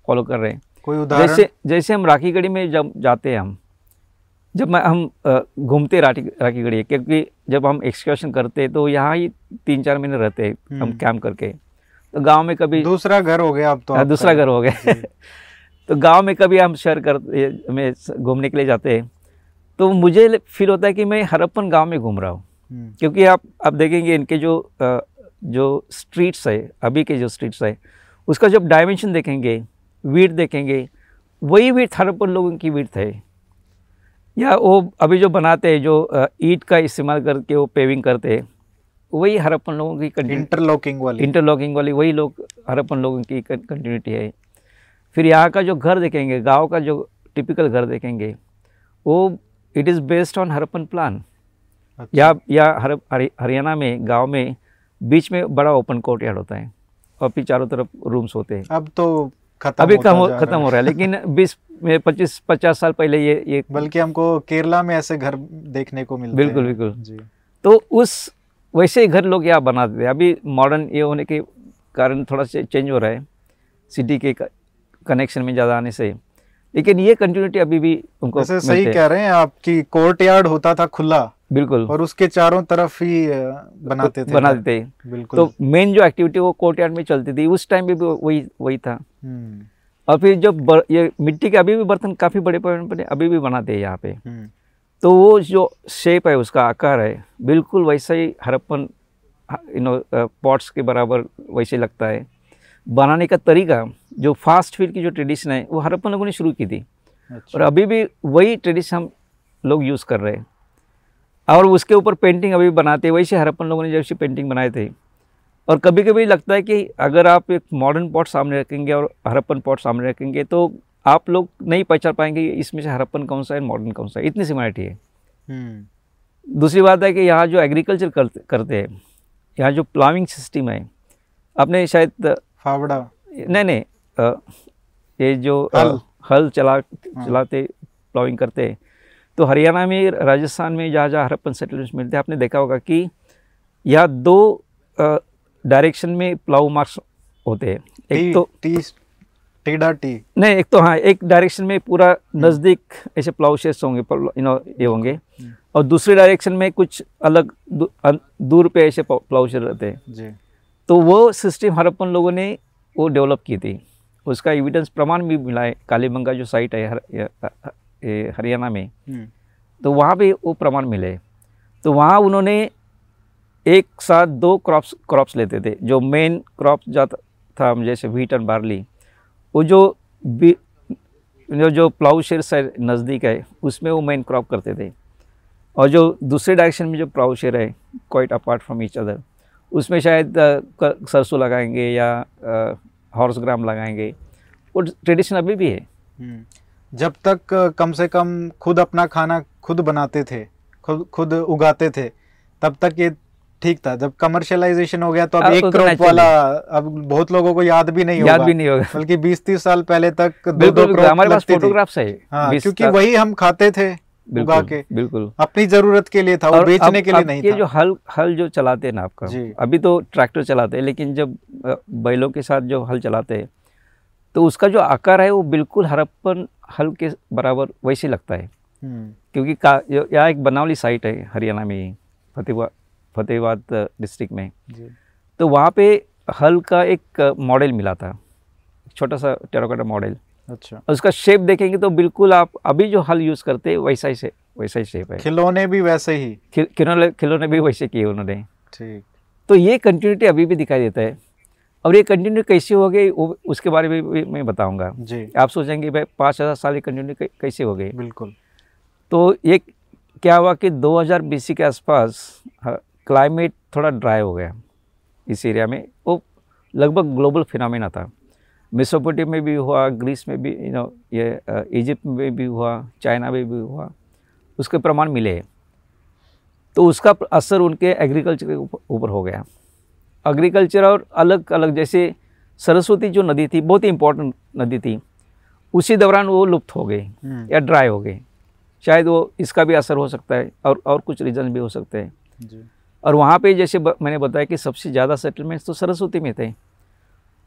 Speaker 2: फॉलो कर रहे हैं।
Speaker 1: कोई उदाहरण?
Speaker 2: जैसे जैसे हम राखी गढ़ी में जब जाते हैं हम जब मैं हम घूमते राखी राखी गढ़ी क्योंकि जब हम एक्सकर्शन करते हैं तो यहाँ ही तीन चार महीने रहते हैं हम कैंप हम्म। करके। तो गाँव में कभी
Speaker 1: दूसरा घर हो गया अब तो
Speaker 2: हाँ, दूसरा घर हो गया। तो गाँव में कभी हम शहर कर में घूमने के लिए जाते हैं। तो मुझे फील होता है कि मैं हरप्पन गाँव में घूम रहा हूँ। हम्म। क्योंकि आप आप देखेंगे इनके जो जो स्ट्रीट्स है अभी के जो स्ट्रीट्स है उसका जब डायमेंशन देखेंगे वीट देखेंगे वही वीट हरप्पन लोगों की वीट है। या वो अभी जो बनाते हैं जो ईट का इस्तेमाल करके वो पेविंग करते हैं वही हरप्पन लोगों की
Speaker 1: इंटरलॉकिंग वाली।
Speaker 2: इंटरलॉकिंग वाली वही लोग हरप्पन लोगों की कंटिन्यूटी है। फिर यहाँ का जो घर देखेंगे गाँव का जो टिपिकल घर देखेंगे वो it is based on Harappan plan या या हर हरियाणा में गाँव में बीच में बड़ा ओपन कोर्ट यार्ड होता है और फिर चारों तरफ़ रूम्स होते हैं।
Speaker 1: अब तो
Speaker 2: खत्म अभी कम खत्म हो रहा है लेकिन बीस पच्चीस पचास साल पहले ये ये
Speaker 1: बल्कि हमको केरला में ऐसे घर देखने को मिलते
Speaker 2: बिल्कुल बिल्कुल। तो उस वैसे ही घर लोग यहाँ बनाते थे अभी मॉडर्न ये होने के कारण थोड़ा सा चेंज हो रहा है। सिटी के कनेक्शन में ज़्यादा आने से। लेकिन ये कंटिन्यूटी अभी भी
Speaker 1: उनको सही कह रहे हैं आपकी कोर्ट यार्ड होता था खुला
Speaker 2: बिल्कुल।
Speaker 1: और उसके चारों तरफ़ ही बनाते थे।
Speaker 2: बनाते थे। बिल्कुल। तो मेन जो एक्टिविटी वो कोर्ट यार्ड में चलती थी उस टाइम भी वही वही था। हम्म। और फिर जब ये मिट्टी के अभी भी बर्तन काफ़ी बड़े बड़े अभी भी बनाते हैं यहाँ पे। हम्म। तो वो जो शेप है उसका आकार है बिल्कुल वैसा ही हरप्पन यू नो पॉट्स के बराबर वैसे लगता है। बनाने का तरीका जो फास्ट फ़ूड की जो ट्रेडिशन है वो हरप्पन लोगों ने शुरू की थी। अच्छा। और अभी भी वही ट्रेडिशन हम लोग यूज़ कर रहे हैं। और उसके ऊपर पेंटिंग अभी बनाते हैं वैसे हरप्पन लोगों ने जैसे पेंटिंग बनाए थे। और कभी कभी लगता है कि अगर आप एक मॉडर्न पॉट सामने रखेंगे और हरप्पन पॉट सामने रखेंगे तो आप लोग नहीं पहचान पाएँगे इसमें से हरप्पन कौन सा है मॉडर्न कौन सा है। इतनी सिमिलरिटी है। हम्म। दूसरी बात है कि यहाँ जो एग्रीकल्चर करते करते हैं यहाँ जो प्लाविंग सिस्टम है आपने शायद
Speaker 1: फावड़ा।
Speaker 2: नहीं नहीं ये जो हल, हल चला हाँ। चलाते प्लाविंग करते हैं तो हरियाणा में राजस्थान में जहाँ जहाँ हरप्पन सेटलमेंट्स मिलते हैं आपने देखा होगा कि यहाँ दो डायरेक्शन में प्लाउ मार्क्स होते हैं। एक तो
Speaker 1: टी टेढ़ा टी।
Speaker 2: नहीं एक तो हाँ एक डायरेक्शन में पूरा हम्म। नज़दीक ऐसे प्लाउ शेड्स होंगे यू नो ये होंगे। हम्म। और दूसरे डायरेक्शन में कुछ अलग दूर पे ऐसे प्लाउ शेड रहते हैं। तो वो सिस्टम हरप्पन लोगों ने वो डेवलप की थी। उसका एविडेंस प्रमाण भी मिला है। कालीबंगा जो साइट है हर, हरियाणा में हम्म। तो वहाँ भी वो प्रमाण मिले। तो वहाँ उन्होंने एक साथ दो क्रॉप्स क्रॉप्स लेते थे। जो मेन क्रॉप जाता था जैसे व्हीट एंड बार्ली वो जो जो जो प्लाउ शेर से नज़दीक है उसमें वो मेन क्रॉप करते थे। और जो दूसरे डायरेक्शन में जो प्लाउ शेर है quite apart from each other उसमें शायद सरसों लगाएँगे या हॉर्स ग्राम लगाएँगे। वो ट्रेडिशन अभी भी है।
Speaker 1: हम्म। जब तक कम से कम खुद अपना खाना खुद बनाते थे खुद खुद उगाते थे तब तक ये ठीक था। जब कमर्शियलाइजेशन हो गया तो अब एक क्रॉप वाला अब बहुत लोगों को याद भी नहीं
Speaker 2: याद होगा। भी नहीं होगा।
Speaker 1: बल्कि 20-30 साल पहले तक दो दो क्रॉप
Speaker 2: हमारे पास फोटोग्राफ्स है
Speaker 1: हाँ, क्योंकि वही हम खाते थे। उगा के
Speaker 2: बिल्कुल।
Speaker 1: अपनी ज़रूरत के लिए था
Speaker 2: और
Speaker 1: बेचने के लिए नहीं
Speaker 2: ये
Speaker 1: था।
Speaker 2: जो हल हल जो चलाते हैं ना आपका अभी तो ट्रैक्टर चलाते हैं लेकिन जब बैलों के साथ जो हल चलाते हैं तो उसका जो आकार है वो बिल्कुल हरप्पन हल के बराबर वैसे लगता है।
Speaker 1: हम्म,
Speaker 2: क्योंकि का यहाँ एक बनावली साइट है हरियाणा में ही फतेहबाद फतेहबाद डिस्ट्रिक्ट में।
Speaker 1: जी।
Speaker 2: तो वहाँ पे हल का एक मॉडल मिला था छोटा सा टेराकोटा मॉडल
Speaker 1: अच्छा।
Speaker 2: और उसका शेप देखेंगे तो बिल्कुल आप अभी जो हल यूज़ करते हैं वैसा ही से वैसा ही शेप है।
Speaker 1: खिलौने भी वैसे ही।
Speaker 2: खिलौने खिलौने भी वैसे किए उन्होंने।
Speaker 1: ठीक।
Speaker 2: तो ये कंटिन्यूटी अभी भी दिखाई देता है। और ये कंटिन्यू कैसे हो गई वो उसके बारे में भी मैं बताऊँगा।
Speaker 1: जी।
Speaker 2: आप सोचेंगे भाई पाँच हज़ार साल की कंटिन्यू कैसे हो गई?
Speaker 1: बिल्कुल।
Speaker 2: तो ये क्या हुआ कि 2000 बीसी के आसपास क्लाइमेट थोड़ा ड्राई हो गया। इस एरिया में वो लगभग ग्लोबल फिनोमेना था। मिसोपोटी में भी हुआ ग्रीस में भी यू नो ये इजिप्ट में भी हुआ चाइना में भी हुआ उसके प्रमाण मिले। तो उसका असर उनके एग्रीकल्चर के ऊपर- हो गया। एग्रीकल्चर और अलग अलग जैसे सरस्वती जो नदी थी बहुत ही इम्पोर्टेंट नदी थी उसी दौरान वो लुप्त हो गई
Speaker 1: हम्म,
Speaker 2: या ड्राई हो गई। शायद वो इसका भी असर हो सकता है और और कुछ रीज़न भी हो सकते हैं। और वहाँ पे जैसे ब, मैंने बताया कि सबसे ज़्यादा सेटलमेंट्स तो सरस्वती में थे।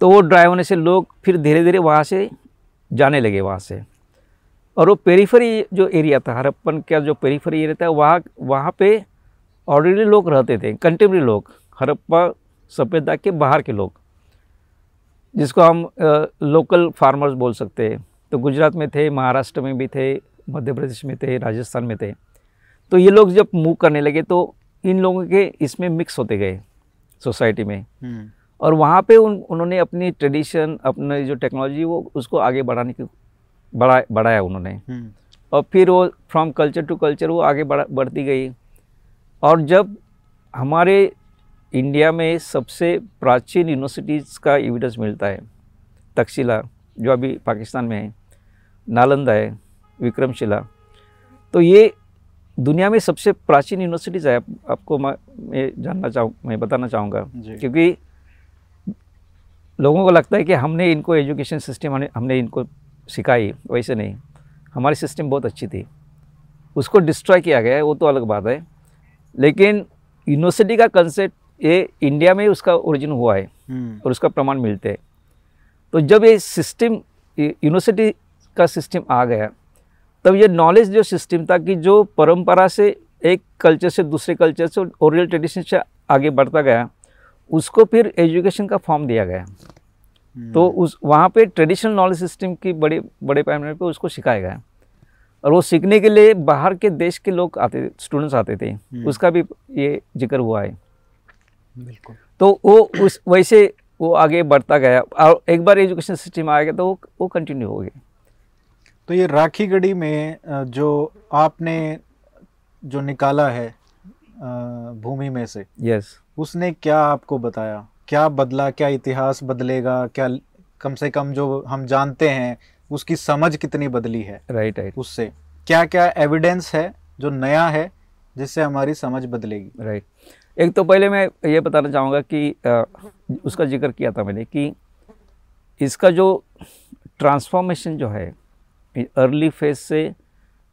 Speaker 2: तो वो ड्राई होने से लोग फिर धीरे धीरे वहाँ से जाने लगे वहाँ से। और वो पेरीफरी जो एरिया था हरप्पन का जो पेरीफरी एरिया था वहाँ वहाँ पे ऑलरेडी लोग रहते थे कंटेम्प्रेरी लोग हरप्पा सभ्यता के बाहर के लोग जिसको हम लोकल फार्मर्स बोल सकते हैं। तो गुजरात में थे महाराष्ट्र में भी थे मध्य प्रदेश में थे राजस्थान में थे। तो ये लोग जब मूव करने लगे तो इन लोगों के इसमें मिक्स होते गए सोसाइटी में।
Speaker 1: हम्म,
Speaker 2: और वहाँ पे उन उन्होंने अपनी ट्रेडिशन अपने जो टेक्नोलॉजी वो उसको आगे बढ़ाने की बढ़ा बढ़ाया उन्होंने।
Speaker 1: हम्म,
Speaker 2: और फिर वो फ्रॉम कल्चर टू कल्चर वो आगे बढ़ा बढ़ती गई। और जब हमारे इंडिया में सबसे प्राचीन यूनिवर्सिटीज़ का एविडेंस मिलता है तक्षशिला जो अभी पाकिस्तान में है नालंदा है विक्रमशिला तो ये दुनिया में सबसे प्राचीन यूनिवर्सिटीज़ है। आप, आपको मैं जानना चाहूँ मैं बताना चाहूँगा क्योंकि लोगों को लगता है कि हमने इनको एजुकेशन सिस्टम हमने इनको सिखाई वैसे नहीं। हमारी सिस्टम बहुत अच्छी थी। उसको डिस्ट्रॉय किया गया है वो तो अलग बात है। लेकिन यूनिवर्सिटी का कंसेप्ट ये इंडिया में उसका ओरिजिन हुआ है
Speaker 1: हम्म,
Speaker 2: और उसका प्रमाण मिलते हैं। तो जब ये सिस्टम यूनिवर्सिटी का सिस्टम आ गया तब ये नॉलेज जो सिस्टम था कि जो परंपरा से एक कल्चर से दूसरे कल्चर से ओरियल ट्रेडिशन से आगे बढ़ता गया उसको फिर एजुकेशन का फॉर्म दिया गया।
Speaker 1: हम्म,
Speaker 2: तो उस वहाँ पे ट्रेडिशनल नॉलेज सिस्टम की बड़े बड़े पैमाने पे उसको सिखाया गया। और वो सीखने के लिए बाहर के देश के लोग आते स्टूडेंट्स आते थे। उसका भी ये ज़िक्र हुआ है।
Speaker 1: बिल्कुल।
Speaker 2: तो वो उस वैसे वो आगे बढ़ता गया। और एक बार एजुकेशन सिस्टम आ गया तो वो वो कंटिन्यू हो गया।
Speaker 1: तो ये राखी गढ़ी में जो आपने जो निकाला है भूमि में से।
Speaker 2: Yes yes.
Speaker 1: उसने क्या आपको बताया? क्या बदला क्या इतिहास बदलेगा? क्या कम से कम जो हम जानते हैं उसकी समझ कितनी बदली है?
Speaker 2: राइट right, राइट
Speaker 1: उससे। क्या क्या एविडेंस है जो नया है जिससे हमारी समझ बदलेगी?
Speaker 2: Right right. एक तो पहले मैं ये बताना चाहूँगा कि अ, उसका ज़िक्र किया था मैंने कि इसका जो ट्रांसफॉर्मेशन जो है अर्ली फ़ेज़ से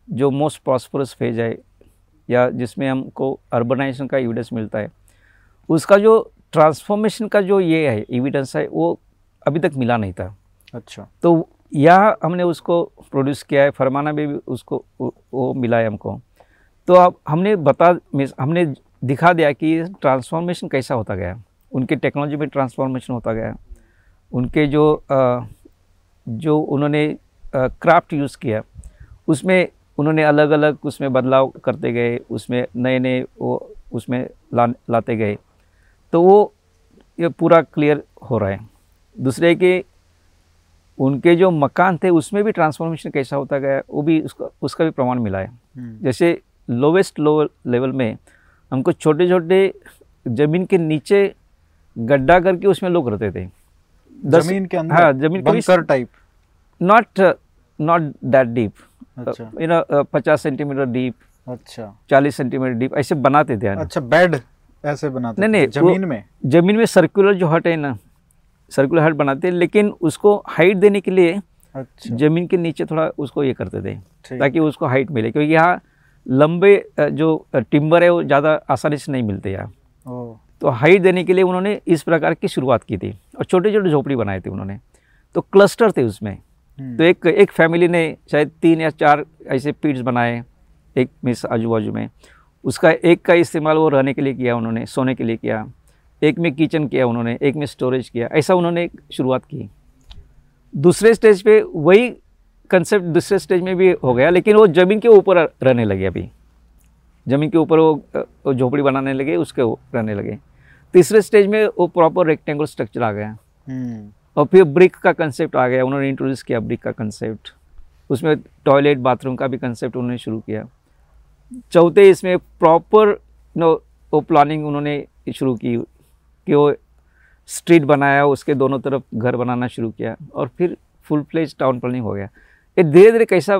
Speaker 2: जो मोस्ट प्रॉस्परस फ़ेज़ है या जिसमें हमको अर्बनाइजेशन का एविडेंस मिलता है उसका जो ट्रांसफॉर्मेशन का जो ये है एविडेंस है वो अभी तक मिला नहीं था।
Speaker 1: अच्छा।
Speaker 2: तो यह हमने उसको प्रोड्यूस किया है फरमाना में भी उसको वो, मिला है हमको। तो अब हमने बता हमने दिखा दिया कि ट्रांसफॉर्मेशन कैसा होता गया। उनके टेक्नोलॉजी में ट्रांसफॉर्मेशन होता गया। उनके जो अ, जो उन्होंने क्राफ्ट यूज़ किया उसमें उन्होंने अलग अलग उसमें बदलाव करते गए उसमें नए नए वो उसमें ला लाते गए। तो वो ये पूरा क्लियर हो रहा है। दूसरे के उनके जो मकान थे उसमें भी ट्रांसफॉर्मेशन कैसा होता गया वो भी उसका उसका भी प्रमाण मिला है।
Speaker 1: हम्म,
Speaker 2: जैसे लोवेस्ट लो लेवल में हमको छोटे छोटे ज़मीन के नीचे गड्ढा करके उसमें लोग रहते थे।
Speaker 1: ज़मीन के अंदर?
Speaker 2: हाँ ज़मीन के
Speaker 1: type
Speaker 2: not not that deep you know पचास सेंटीमीटर डीप
Speaker 1: अच्छा।
Speaker 2: चालीस सेंटीमीटर डीप ऐसे बनाते थे
Speaker 1: अच्छा बेड ऐसे बनाते
Speaker 2: नहीं, नहीं,
Speaker 1: ज़मीन में?
Speaker 2: ज़मीन में सर्कुलर जो हट है ना सर्कुलर हट बनाते हैं लेकिन उसको हाइट देने के लिए
Speaker 1: अच्छा।
Speaker 2: ज़मीन के नीचे थोड़ा उसको ये करते थे ताकि उसको हाइट मिले क्योंकि यहाँ लंबे जो टिम्बर है वो ज़्यादा आसानी से नहीं मिलते यहाँ। तो हाइट देने के लिए उन्होंने इस प्रकार की शुरुआत की थी और छोटे छोटे झोपड़ी बनाए थे उन्होंने। तो क्लस्टर थे उसमें। तो एक एक फैमिली ने शायद तीन या चार ऐसे पीट्स बनाए एक मिस आजू बाजू में। उसका एक का इस्तेमाल वो रहने के लिए किया उन्होंने सोने के लिए किया। एक में किचन किया उन्होंने एक में स्टोरेज किया। ऐसा उन्होंने शुरुआत की। दूसरे स्टेज पे वही कंसेप्ट दूसरे स्टेज में भी हो गया लेकिन वो ज़मीन के ऊपर रहने लगे अभी। ज़मीन के ऊपर वो झोपड़ी बनाने लगे उसके रहने लगे। तीसरे स्टेज में वो प्रॉपर रेक्टेंगल स्ट्रक्चर आ गया।
Speaker 1: हम्म,
Speaker 2: और फिर ब्रिक का कंसेप्ट आ गया उन्होंने इंट्रोड्यूस किया ब्रिक का कंसेप्ट उसमें टॉयलेट बाथरूम का भी कंसेप्ट उन्होंने शुरू किया। चौथे इसमें प्रॉपर नो वो प्लानिंग उन्होंने शुरू की कि वो स्ट्रीट बनाया उसके दोनों तरफ़ घर बनाना शुरू किया और फिर फुल फ्लेज टाउन प्लानिंग हो गया। ये धीरे धीरे कैसा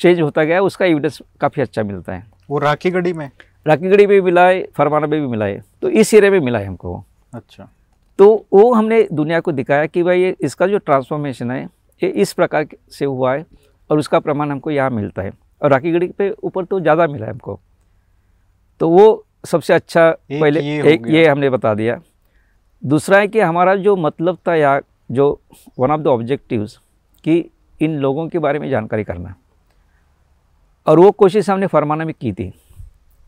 Speaker 2: चेंज होता गया उसका एविडेंस काफ़ी अच्छा मिलता है।
Speaker 1: वो राखी गढ़ी में?
Speaker 2: राकीगढ़ी में भी मिला है फरमाना में भी मिला है तो इस एरिया में मिला है हमको।
Speaker 1: अच्छा।
Speaker 2: तो वो हमने दुनिया को दिखाया कि भाई ये इसका जो ट्रांसफॉर्मेशन है ये इस प्रकार से हुआ है और उसका प्रमाण हमको यहाँ मिलता है। और राकीगढ़ी पे ऊपर तो ज़्यादा मिला है हमको। तो वो सबसे अच्छा
Speaker 1: एक
Speaker 2: पहले
Speaker 1: ये
Speaker 2: एक ये हमने बता दिया। दूसरा है कि हमारा जो मतलब था या जो वन ऑफ़ द ऑब्जेक्टिव्स कि इन लोगों के बारे में जानकारी करना। और वो कोशिश हमने फरमाना में की थी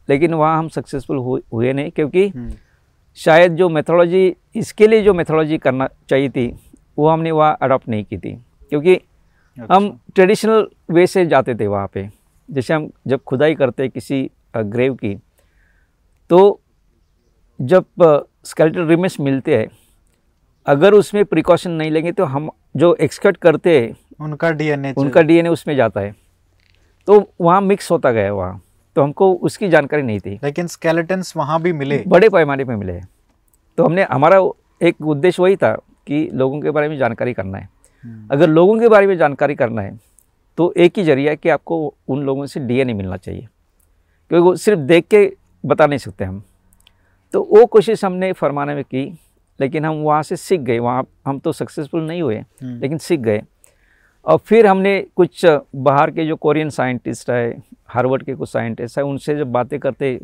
Speaker 2: लेकिन वहाँ हम सक्सेसफुल हुए नहीं क्योंकि
Speaker 1: हम्म,
Speaker 2: शायद जो मेथोलॉजी इसके लिए जो मेथोलॉजी करना चाहिए थी वो हमने वहाँ अडॉप्ट नहीं की थी। क्योंकि
Speaker 1: अच्छा,
Speaker 2: हम ट्रेडिशनल वे से जाते थे वहाँ पे। जैसे हम जब खुदाई करते किसी ग्रेव की तो जब स्केलेटल रिमेस मिलते हैं अगर उसमें प्रिकॉशन नहीं लेंगे तो हम जो एक्सकट करते हैं
Speaker 1: उनका डीएनए
Speaker 2: उनका डीएनए उसमें जाता है। तो वहाँ मिक्स होता गया वहाँ। तो हमको उसकी जानकारी नहीं थी।
Speaker 1: लेकिन स्केलेटन्स वहाँ भी मिले।
Speaker 2: बड़े पैमाने पर मिले। तो हमने हमारा एक उद्देश्य वही था कि लोगों के बारे में जानकारी करना है।
Speaker 1: हम्म,
Speaker 2: अगर लोगों के बारे में जानकारी करना है तो एक ही ज़रिया है कि आपको उन लोगों से डीएनए मिलना चाहिए। क्योंकि वो सिर्फ़ देख के बता नहीं सकते हम। तो वो कोशिश हमने फरमाने में की लेकिन हम वहाँ से सीख गए। वहाँ हम तो सक्सेसफुल नहीं हुए
Speaker 1: हम्म,
Speaker 2: लेकिन सीख गए। और फिर हमने कुछ बाहर के जो कोरियन साइंटिस्ट है हार्वर्ड के कुछ साइंटिस्ट हैं उनसे जब बातें करते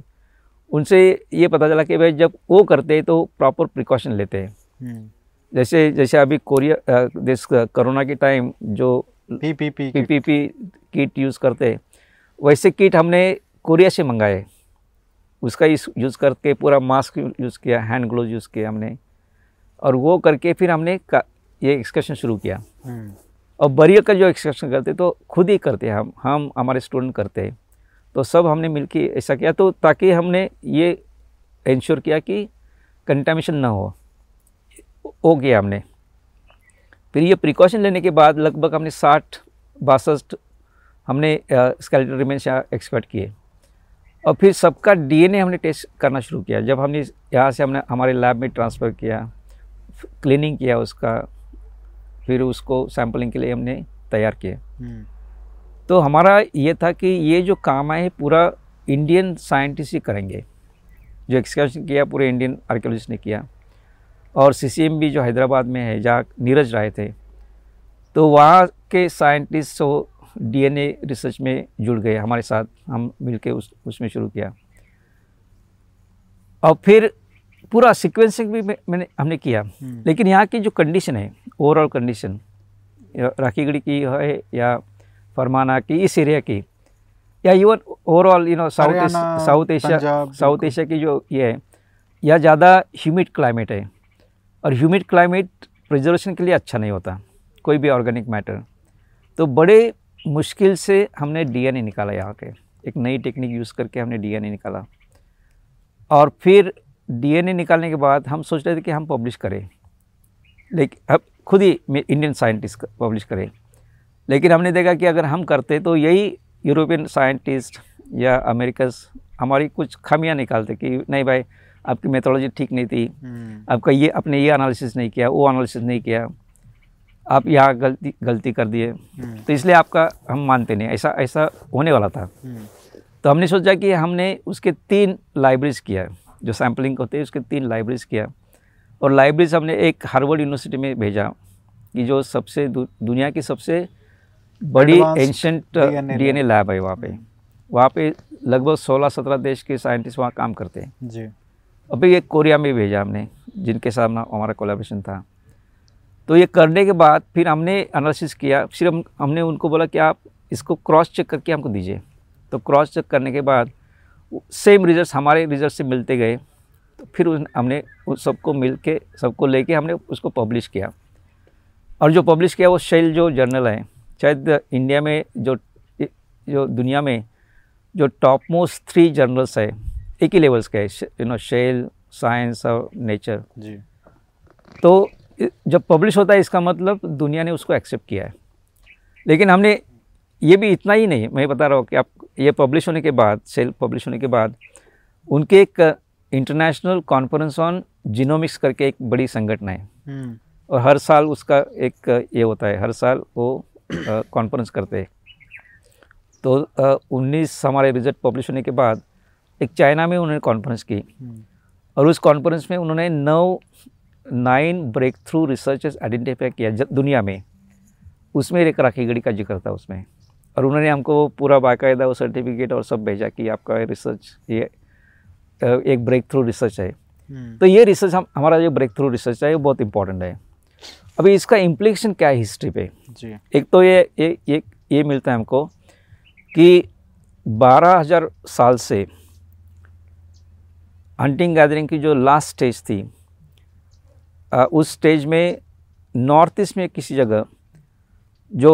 Speaker 2: उनसे ये पता चला कि भाई जब वो करते तो प्रॉपर प्रिकॉशन लेते हैं।
Speaker 1: हम्म,
Speaker 2: जैसे जैसे अभी कोरिया दिस कोरोना के टाइम जो
Speaker 1: पीपीपी
Speaker 2: पीपीपी किट यूज़ करते वैसे किट हमने कोरिया से मंगाए। उसका यूज़ करके पूरा मास्क यूज़ किया हैंड ग्लोव यूज़ किया हमने। और वो करके फिर हमने ये एक्सकर्शन शुरू किया।
Speaker 1: हम्म,
Speaker 2: और बरियर का जो एक्सकर्शन करते तो खुद ही करते हैं हम हम हमारे स्टूडेंट करते हैं। तो सब हमने मिलके ऐसा किया तो ताकि हमने ये इंश्योर किया कि कंटामिनेशन ना हो। हो गया हमने। फिर ये प्रिकॉशन लेने के बाद लगभग हमने साठ, बासठ हमने स्केलेटल रिमेन्स यहाँ एक्सपर्ट किए। और फिर सबका डीएनए हमने टेस्ट करना शुरू किया। जब हमने यहाँ से हमने, हमारे लैब में ट्रांसफ़र किया क्लीनिंग किया उसका फिर उसको सैम्पलिंग के लिए हमने तैयार किए
Speaker 1: हम्म,
Speaker 2: तो हमारा ये था कि ये जो काम है पूरा इंडियन साइंटिस्ट ही करेंगे। जो एक्सकर्शन किया पूरे इंडियन आर्कियोलॉजिस्ट ने किया। और सीसीएम भी जो हैदराबाद में है जहाँ नीरज राय थे तो वहाँ के साइंटिस्ट तो डीएनए रिसर्च में जुड़ गए। हमारे साथ हम मिलके उस उसमें शुरू किया। और फिर पूरा सिक्वेंसिंग भी मैंने हमने किया।
Speaker 1: हम्म,
Speaker 2: लेकिन यहाँ की जो कंडीशन है ओवरऑल कंडीशन राखीगढ़ी की है या फरमाना की इस एरिया की या even overall you know South South Asia South Asia की जो ये है यह ज़्यादा ह्यूमिड क्लाइमेट है और ह्यूमिड क्लाइमेट प्रिजर्वेशन के लिए अच्छा नहीं होता कोई भी ऑर्गेनिक मैटर तो बड़े मुश्किल से हमने डीएनए निकाला यहाँ के एक नई टेक्निक यूज़ करके हमने डीएनए निकाला। और फिर डीएनए निकालने के बाद हम सोच रहे थे कि हम पब्लिश करें लेकिन अब खुद ही इंडियन साइंटिस्ट पब्लिश करें। लेकिन हमने देखा कि अगर हम करते तो यही यूरोपियन साइंटिस्ट या अमेरिकस हमारी कुछ खामियाँ निकालते कि नहीं भाई आपकी मेथोलॉजी ठीक नहीं थी।
Speaker 1: हम्म,
Speaker 2: आपका ये आपने ये एनालिसिस नहीं किया वो एनालिसिस नहीं किया। आप यहाँ गलती गलती कर दिए।
Speaker 1: हम्म,
Speaker 2: तो इसलिए आपका हम मानते नहीं ऐसा ऐसा होने वाला था।
Speaker 1: हम्म,
Speaker 2: तो हमने सोचा कि हमने उसके तीन लाइब्रेरीज किया जो सैम्पलिंग होते हैं उसके तीन लाइब्रेरीज किया और लाइब्रेरीज हमने एक हार्वर्ड यूनिवर्सिटी में भेजा कि जो सबसे दु, दुनिया की सबसे बड़ी एंशंट डीएनए लैब है वहाँ पे। वहाँ पे लगभग 16-17 देश के साइंटिस्ट वहाँ काम करते हैं।
Speaker 1: जी।
Speaker 2: अभी एक कोरिया में भेजा हमने जिनके साथ हमारा कोलेब्रेशन था। तो ये करने के बाद फिर हमने एनालिसिस किया फिर हम हमने उनको बोला कि आप इसको क्रॉस चेक करके हमको दीजिए। तो क्रॉस चेक करने के बाद सेम रिज़ल्ट हमारे रिज़ल्ट से मिलते गए। तो फिर उन, हमने उन सबको मिल के सबको लेके हमने उसको पब्लिश किया। और जो पब्लिश किया वो शेल जो जर्नल है शायद इंडिया में जो जो दुनिया में जो टॉप मोस्ट थ्री जर्नल्स है एक ही लेवल्स के यू नो शेल साइंस और नेचर
Speaker 1: जी।
Speaker 2: तो जब पब्लिश होता है इसका मतलब दुनिया ने उसको एक्सेप्ट किया है। लेकिन हमने ये भी इतना ही नहीं मैं बता रहा हूँ कि आप ये पब्लिश होने के बाद सेल पब्लिश होने के बाद उनके एक इंटरनेशनल कॉन्फ्रेंस ऑन जिनोमिक्स करके एक बड़ी संगठन है।
Speaker 1: हम्म।
Speaker 2: और हर साल उसका एक ये होता है हर साल वो कॉन्फ्रेंस करते हैं। तो उन्नीस हमारे रिज़ल्ट पब्लिश होने के बाद एक चाइना में उन्होंने कॉन्फ्रेंस की।
Speaker 1: हम्म,
Speaker 2: और उस कॉन्फ्रेंस में उन्होंने नौ nine breakthrough researches identify किया दुनिया में। उसमें एक राखी गढ़ी का ज़िक्र था उसमें। और उन्होंने हमको पूरा बाकायदा वो सर्टिफिकेट और सब भेजा कि आपका रिसर्च ये एक ब्रेक थ्रू रिसर्च है।
Speaker 1: हम्म,
Speaker 2: तो ये रिसर्च हम हमारा जो ब्रेक थ्रू रिसर्च है वो बहुत इंपॉर्टेंट है। अभी इसका इम्प्लीकेशन क्या है हिस्ट्री पे?
Speaker 1: जी।
Speaker 2: एक तो ये ये ये ये मिलता है हमको कि बारह हज़ार साल से हंटिंग गैदरिंग की जो लास्ट स्टेज थी अ, उस स्टेज में नॉर्थ ईस्ट में किसी जगह जो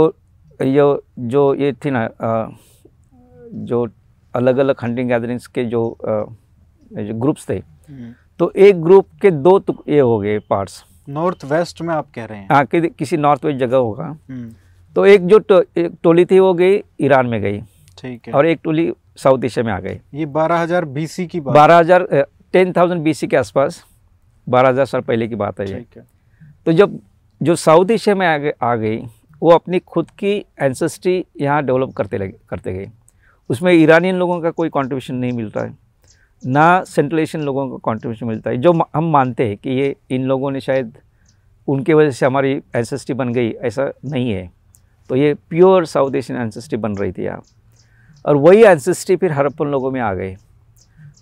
Speaker 2: यो जो ये थी ना जो अलग अलग हंटिंग गैदरिंग्स के जो जो ग्रुप्स थे।
Speaker 1: हम्म,
Speaker 2: तो एक ग्रुप के दो ये हो गए पार्ट्स
Speaker 1: नॉर्थ वेस्ट में आप कह रहे हैं?
Speaker 2: हाँ कि, किसी नॉर्थ वेस्ट जगह होगा।
Speaker 1: हम्म,
Speaker 2: तो एक जो टो, एक टोली थी वो गई ईरान में गई।
Speaker 1: ठीक है।
Speaker 2: और एक टोली साउथ एशिया में आ गई।
Speaker 1: ये बारह हज़ार बीसी की बात
Speaker 2: बारह हज़ार टेन थाउज़ेंड बी के आसपास बारह हज़ार साल पहले की बात है ये।
Speaker 1: ठीक है।
Speaker 2: तो जब जो साउथ एशिया में आ गई वो अपनी खुद की एंसेस्ट्री यहाँ डेवलप करते लगे करते गए। उसमें ईरानियन लोगों का कोई कंट्रीब्यूशन नहीं मिल रहा है। ना सेंट्रल एशियन लोगों का कंट्रीब्यूशन मिलता है। जो हम मानते हैं कि ये इन लोगों ने शायद उनके वजह से हमारी एंसेस्ट्री बन गई, ऐसा नहीं है। तो ये प्योर साउथ एशियन एंसेस्ट्री बन रही थी यहाँ। और वही एंसेस्ट्री फिर हड़प्पन लोगों में आ गए।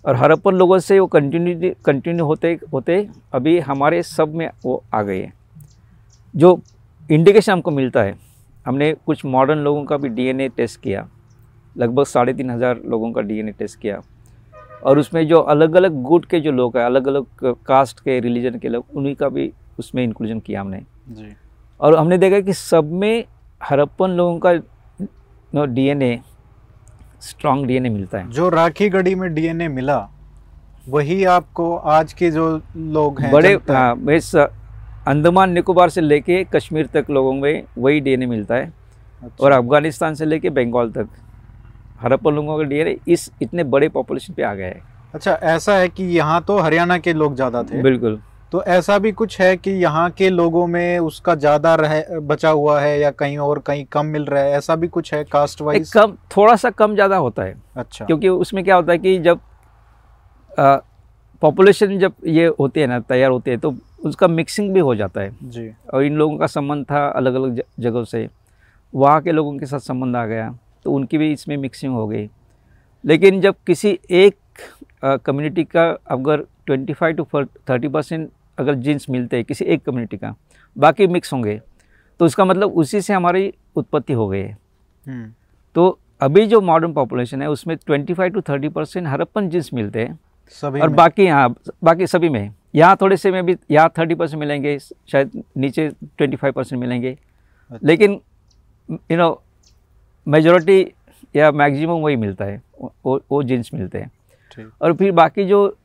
Speaker 2: और हड़प्पन लोगों से वो कंटिन्यू कंटिन्यू होते होते अभी हमारे सब में वो आ गए हैं। जो इंडिकेशन हमको मिलता है, हमने कुछ मॉडर्न लोगों का भी डीएनए टेस्ट किया। लगभग साढ़े तीन हज़ार लोगों का डीएनए टेस्ट किया। और उसमें जो अलग अलग गुट के जो लोग हैं अलग अलग कास्ट के रिलीजन के लोग उन्हीं का भी उसमें इंक्लूजन किया हमने।
Speaker 1: जी।
Speaker 2: और हमने देखा कि सब में हड़प्पन लोगों का डीएनए स्ट्रॉन्ग डीएनए मिलता है।
Speaker 1: जो राखी गढ़ी में डीएनए मिला वही आपको आज के जो लोग हैं
Speaker 2: बड़े हाँ इस अंडमान निकोबार से लेके कश्मीर तक लोगों में वही डीएनए मिलता है।
Speaker 1: अच्छा,
Speaker 2: और अफ़गानिस्तान से लेके बंगाल तक। हड़प्पन लोगों का डीएनए इस इतने बड़े पॉपुलेशन पे आ गया है।
Speaker 1: अच्छा ऐसा है कि यहाँ तो हरियाणा के लोग ज़्यादा थे।
Speaker 2: बिल्कुल।
Speaker 1: तो ऐसा भी कुछ है कि यहाँ के लोगों में उसका ज़्यादा रह बचा हुआ है या कहीं और कहीं कम मिल रहा है? ऐसा भी कुछ है कास्ट वाइज
Speaker 2: कम थोड़ा सा कम ज़्यादा होता है।
Speaker 1: अच्छा।
Speaker 2: क्योंकि उसमें क्या होता है कि जब पॉपुलेशन जब ये होती है ना तैयार होती है तो उसका मिक्सिंग भी हो जाता है।
Speaker 1: जी।
Speaker 2: और इन लोगों का संबंध था अलग अलग जगहों से। वहाँ के लोगों के साथ संबंध आ गया। तो उनकी भी इसमें मिक्सिंग हो गई। लेकिन जब किसी एक कम्युनिटी का अगर 25 टू 30 परसेंट अगर जीन्स मिलते हैं किसी एक कम्युनिटी का बाकी मिक्स होंगे तो उसका मतलब उसी से हमारी उत्पत्ति हो गई। है
Speaker 1: हम्म।
Speaker 2: तो अभी जो मॉडर्न पॉपुलेशन है उसमें 25 टू 30 परसेंट हरप्पन जीन्स मिलते हैं।
Speaker 1: सभी
Speaker 2: और
Speaker 1: में।
Speaker 2: बाकी यहाँ बाकी सभी में। यहाँ थोड़े से में भी यहाँ थर्टी परसेंट मिलेंगे शायद नीचे ट्वेंटी फाइव परसेंट मिलेंगे।
Speaker 1: अच्छा।
Speaker 2: लेकिन यू नो मेजोरिटी या मैक्सिमम वही मिलता है वो- वो जीन्स मिलते हैं। और फिर बाकी जो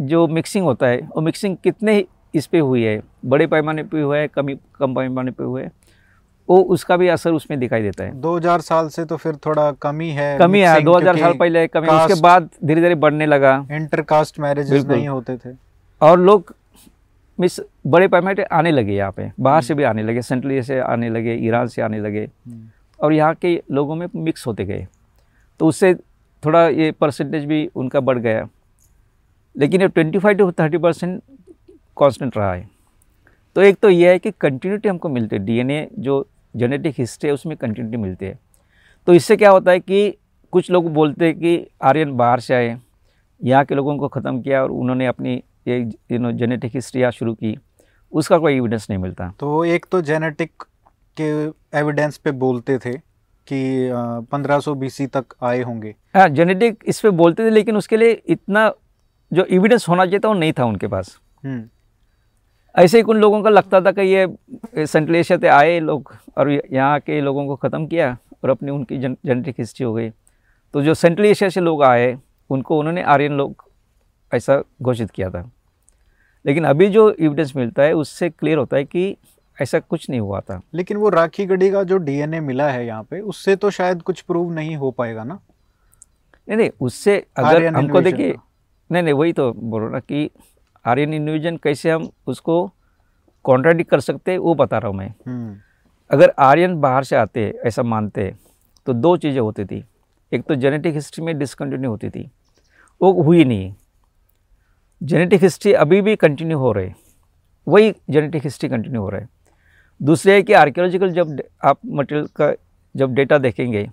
Speaker 2: जो मिक्सिंग होता है वो मिक्सिंग कितने इस पर हुई है बड़े पैमाने पे हुआ है कमी कम पैमाने पे हुआ है वो उसका भी असर उसमें दिखाई देता है।
Speaker 1: 2000 साल से तो फिर थोड़ा कमी है
Speaker 2: कमी है
Speaker 1: mixing,
Speaker 2: दो हज़ार साल पहले कमी उसके बाद धीरे धीरे बढ़ने लगा।
Speaker 1: इंटरकास्ट मैरिजेस
Speaker 2: बिल्कुल।
Speaker 1: नहीं होते थे।
Speaker 2: और लोग मिस बड़े पैमाने आने लगे यहाँ पे बाहर से भी आने लगे सेंट्रल से आने लगे ईरान से आने लगे। और यहाँ के लोगों में मिक्स होते गए। तो उससे थोड़ा ये परसेंटेज भी उनका बढ़ गया। लेकिन ये twenty five to thirty percent constant रहा है। तो एक तो ये है कि कंटिन्यूटी हमको मिलती है। डीएनए जो जेनेटिक हिस्ट्री है, उसमें कंटिन्यूटी मिलती है। तो इससे क्या होता है कि कुछ लोग बोलते हैं कि आर्यन बाहर से आए। यहाँ के लोगों को ख़त्म किया और उन्होंने अपनी ये यू नो जेनेटिक हिस्ट्री शुरू की। उसका कोई एविडेंस नहीं मिलता।
Speaker 1: तो एक तो जेनेटिक के एविडेंस पे बोलते थे कि पंद्रह सौ बीसी तक आए होंगे।
Speaker 2: हाँ जेनेटिक इस पे बोलते थे लेकिन उसके लिए इतना जो एविडेंस होना चाहिए था वो नहीं था उनके पास।
Speaker 1: हम्म,
Speaker 2: ऐसे ही कुछ लोगों का लगता था कि ये सेंट्रल एशिया से आए लोग और यहाँ के लोगों को ख़त्म किया और अपनी उनकी जन, जेनेटिक हिस्ट्री हो गई। तो जो सेंट्रल एशिया से लोग आए उनको उन्होंने आर्यन लोग ऐसा घोषित किया था। लेकिन अभी जो एविडेंस मिलता है उससे क्लियर होता है कि ऐसा कुछ नहीं हुआ था।
Speaker 1: लेकिन वो राखी गढ़ी का जो डीएनए मिला है यहाँ पे उससे तो शायद कुछ प्रूव नहीं हो पाएगा ना?
Speaker 2: नहीं नहीं उससे अगर हमको देखिए नहीं नहीं वही तो बोल रहा ना कि आर्यन इन्विजन कैसे हम उसको कॉन्ट्राडिक्ट कर सकते हैं वो बता रहा हूँ मैं।
Speaker 1: हम्म,
Speaker 2: अगर आर्यन बाहर से आते ऐसा मानते तो दो चीज़ें होती थी। एक तो जेनेटिक हिस्ट्री में डिसकंटिन्यू होती थी वो हुई नहीं। जेनेटिक हिस्ट्री अभी भी कंटिन्यू हो रहे वही जेनेटिक हिस्ट्री कंटिन्यू हो रहा। है दूसरे है कि आर्कियोलॉजिकल जब आप मटेरियल का जब डेटा देखेंगे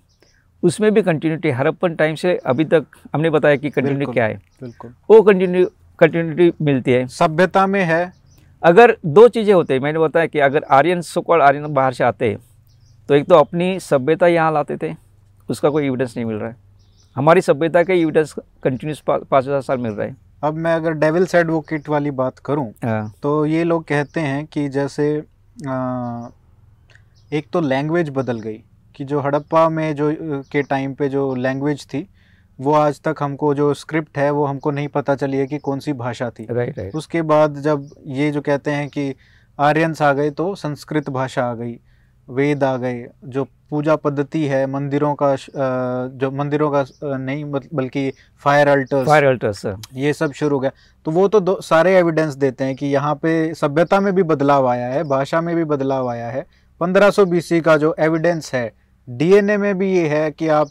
Speaker 2: उसमें भी कंटिन्यूटी हरप्पन टाइम से अभी तक हमने बताया कि कंटिन्यूटी क्या है।
Speaker 1: बिल्कुल।
Speaker 2: वो कंटिन्यू कंटिन्यूटी मिलती है।
Speaker 1: सभ्यता में है।
Speaker 2: अगर दो चीज़ें होती है मैंने बताया कि अगर आर्यन सोकॉल्ड आर्यन बाहर से आते हैं तो एक तो अपनी सभ्यता यहाँ लाते थे उसका कोई एविडेंस नहीं मिल रहा है। हमारी सभ्यता का एविडेंस कंटिन्यूस पाँच हज़ार साल मिल रहा है।
Speaker 1: अब मैं अगर डेविल्स एडवोकेट वाली बात करूँ
Speaker 2: हाँ,
Speaker 1: तो ये लोग कहते हैं कि जैसे एक तो लैंग्वेज बदल गई कि जो हड़प्पा में जो के टाइम पे जो लैंग्वेज थी वो आज तक हमको जो स्क्रिप्ट है वो हमको नहीं पता चली है कि कौन सी भाषा थी।
Speaker 2: राइट राइट
Speaker 1: उसके बाद जब ये जो कहते हैं कि आर्यंस आ गए तो संस्कृत भाषा आ गई वेद आ गए जो पूजा पद्धति है मंदिरों का जो मंदिरों का नहीं बल्कि फायर अल्टर्स
Speaker 2: फायर अल्टर्स
Speaker 1: ये सब शुरू हो गया। तो वो तो सारे एविडेंस देते हैं कि यहाँ पे सभ्यता में भी बदलाव आया है भाषा में भी बदलाव आया है। 1500 बीसी का जो एविडेंस है डीएनए में भी ये है कि आप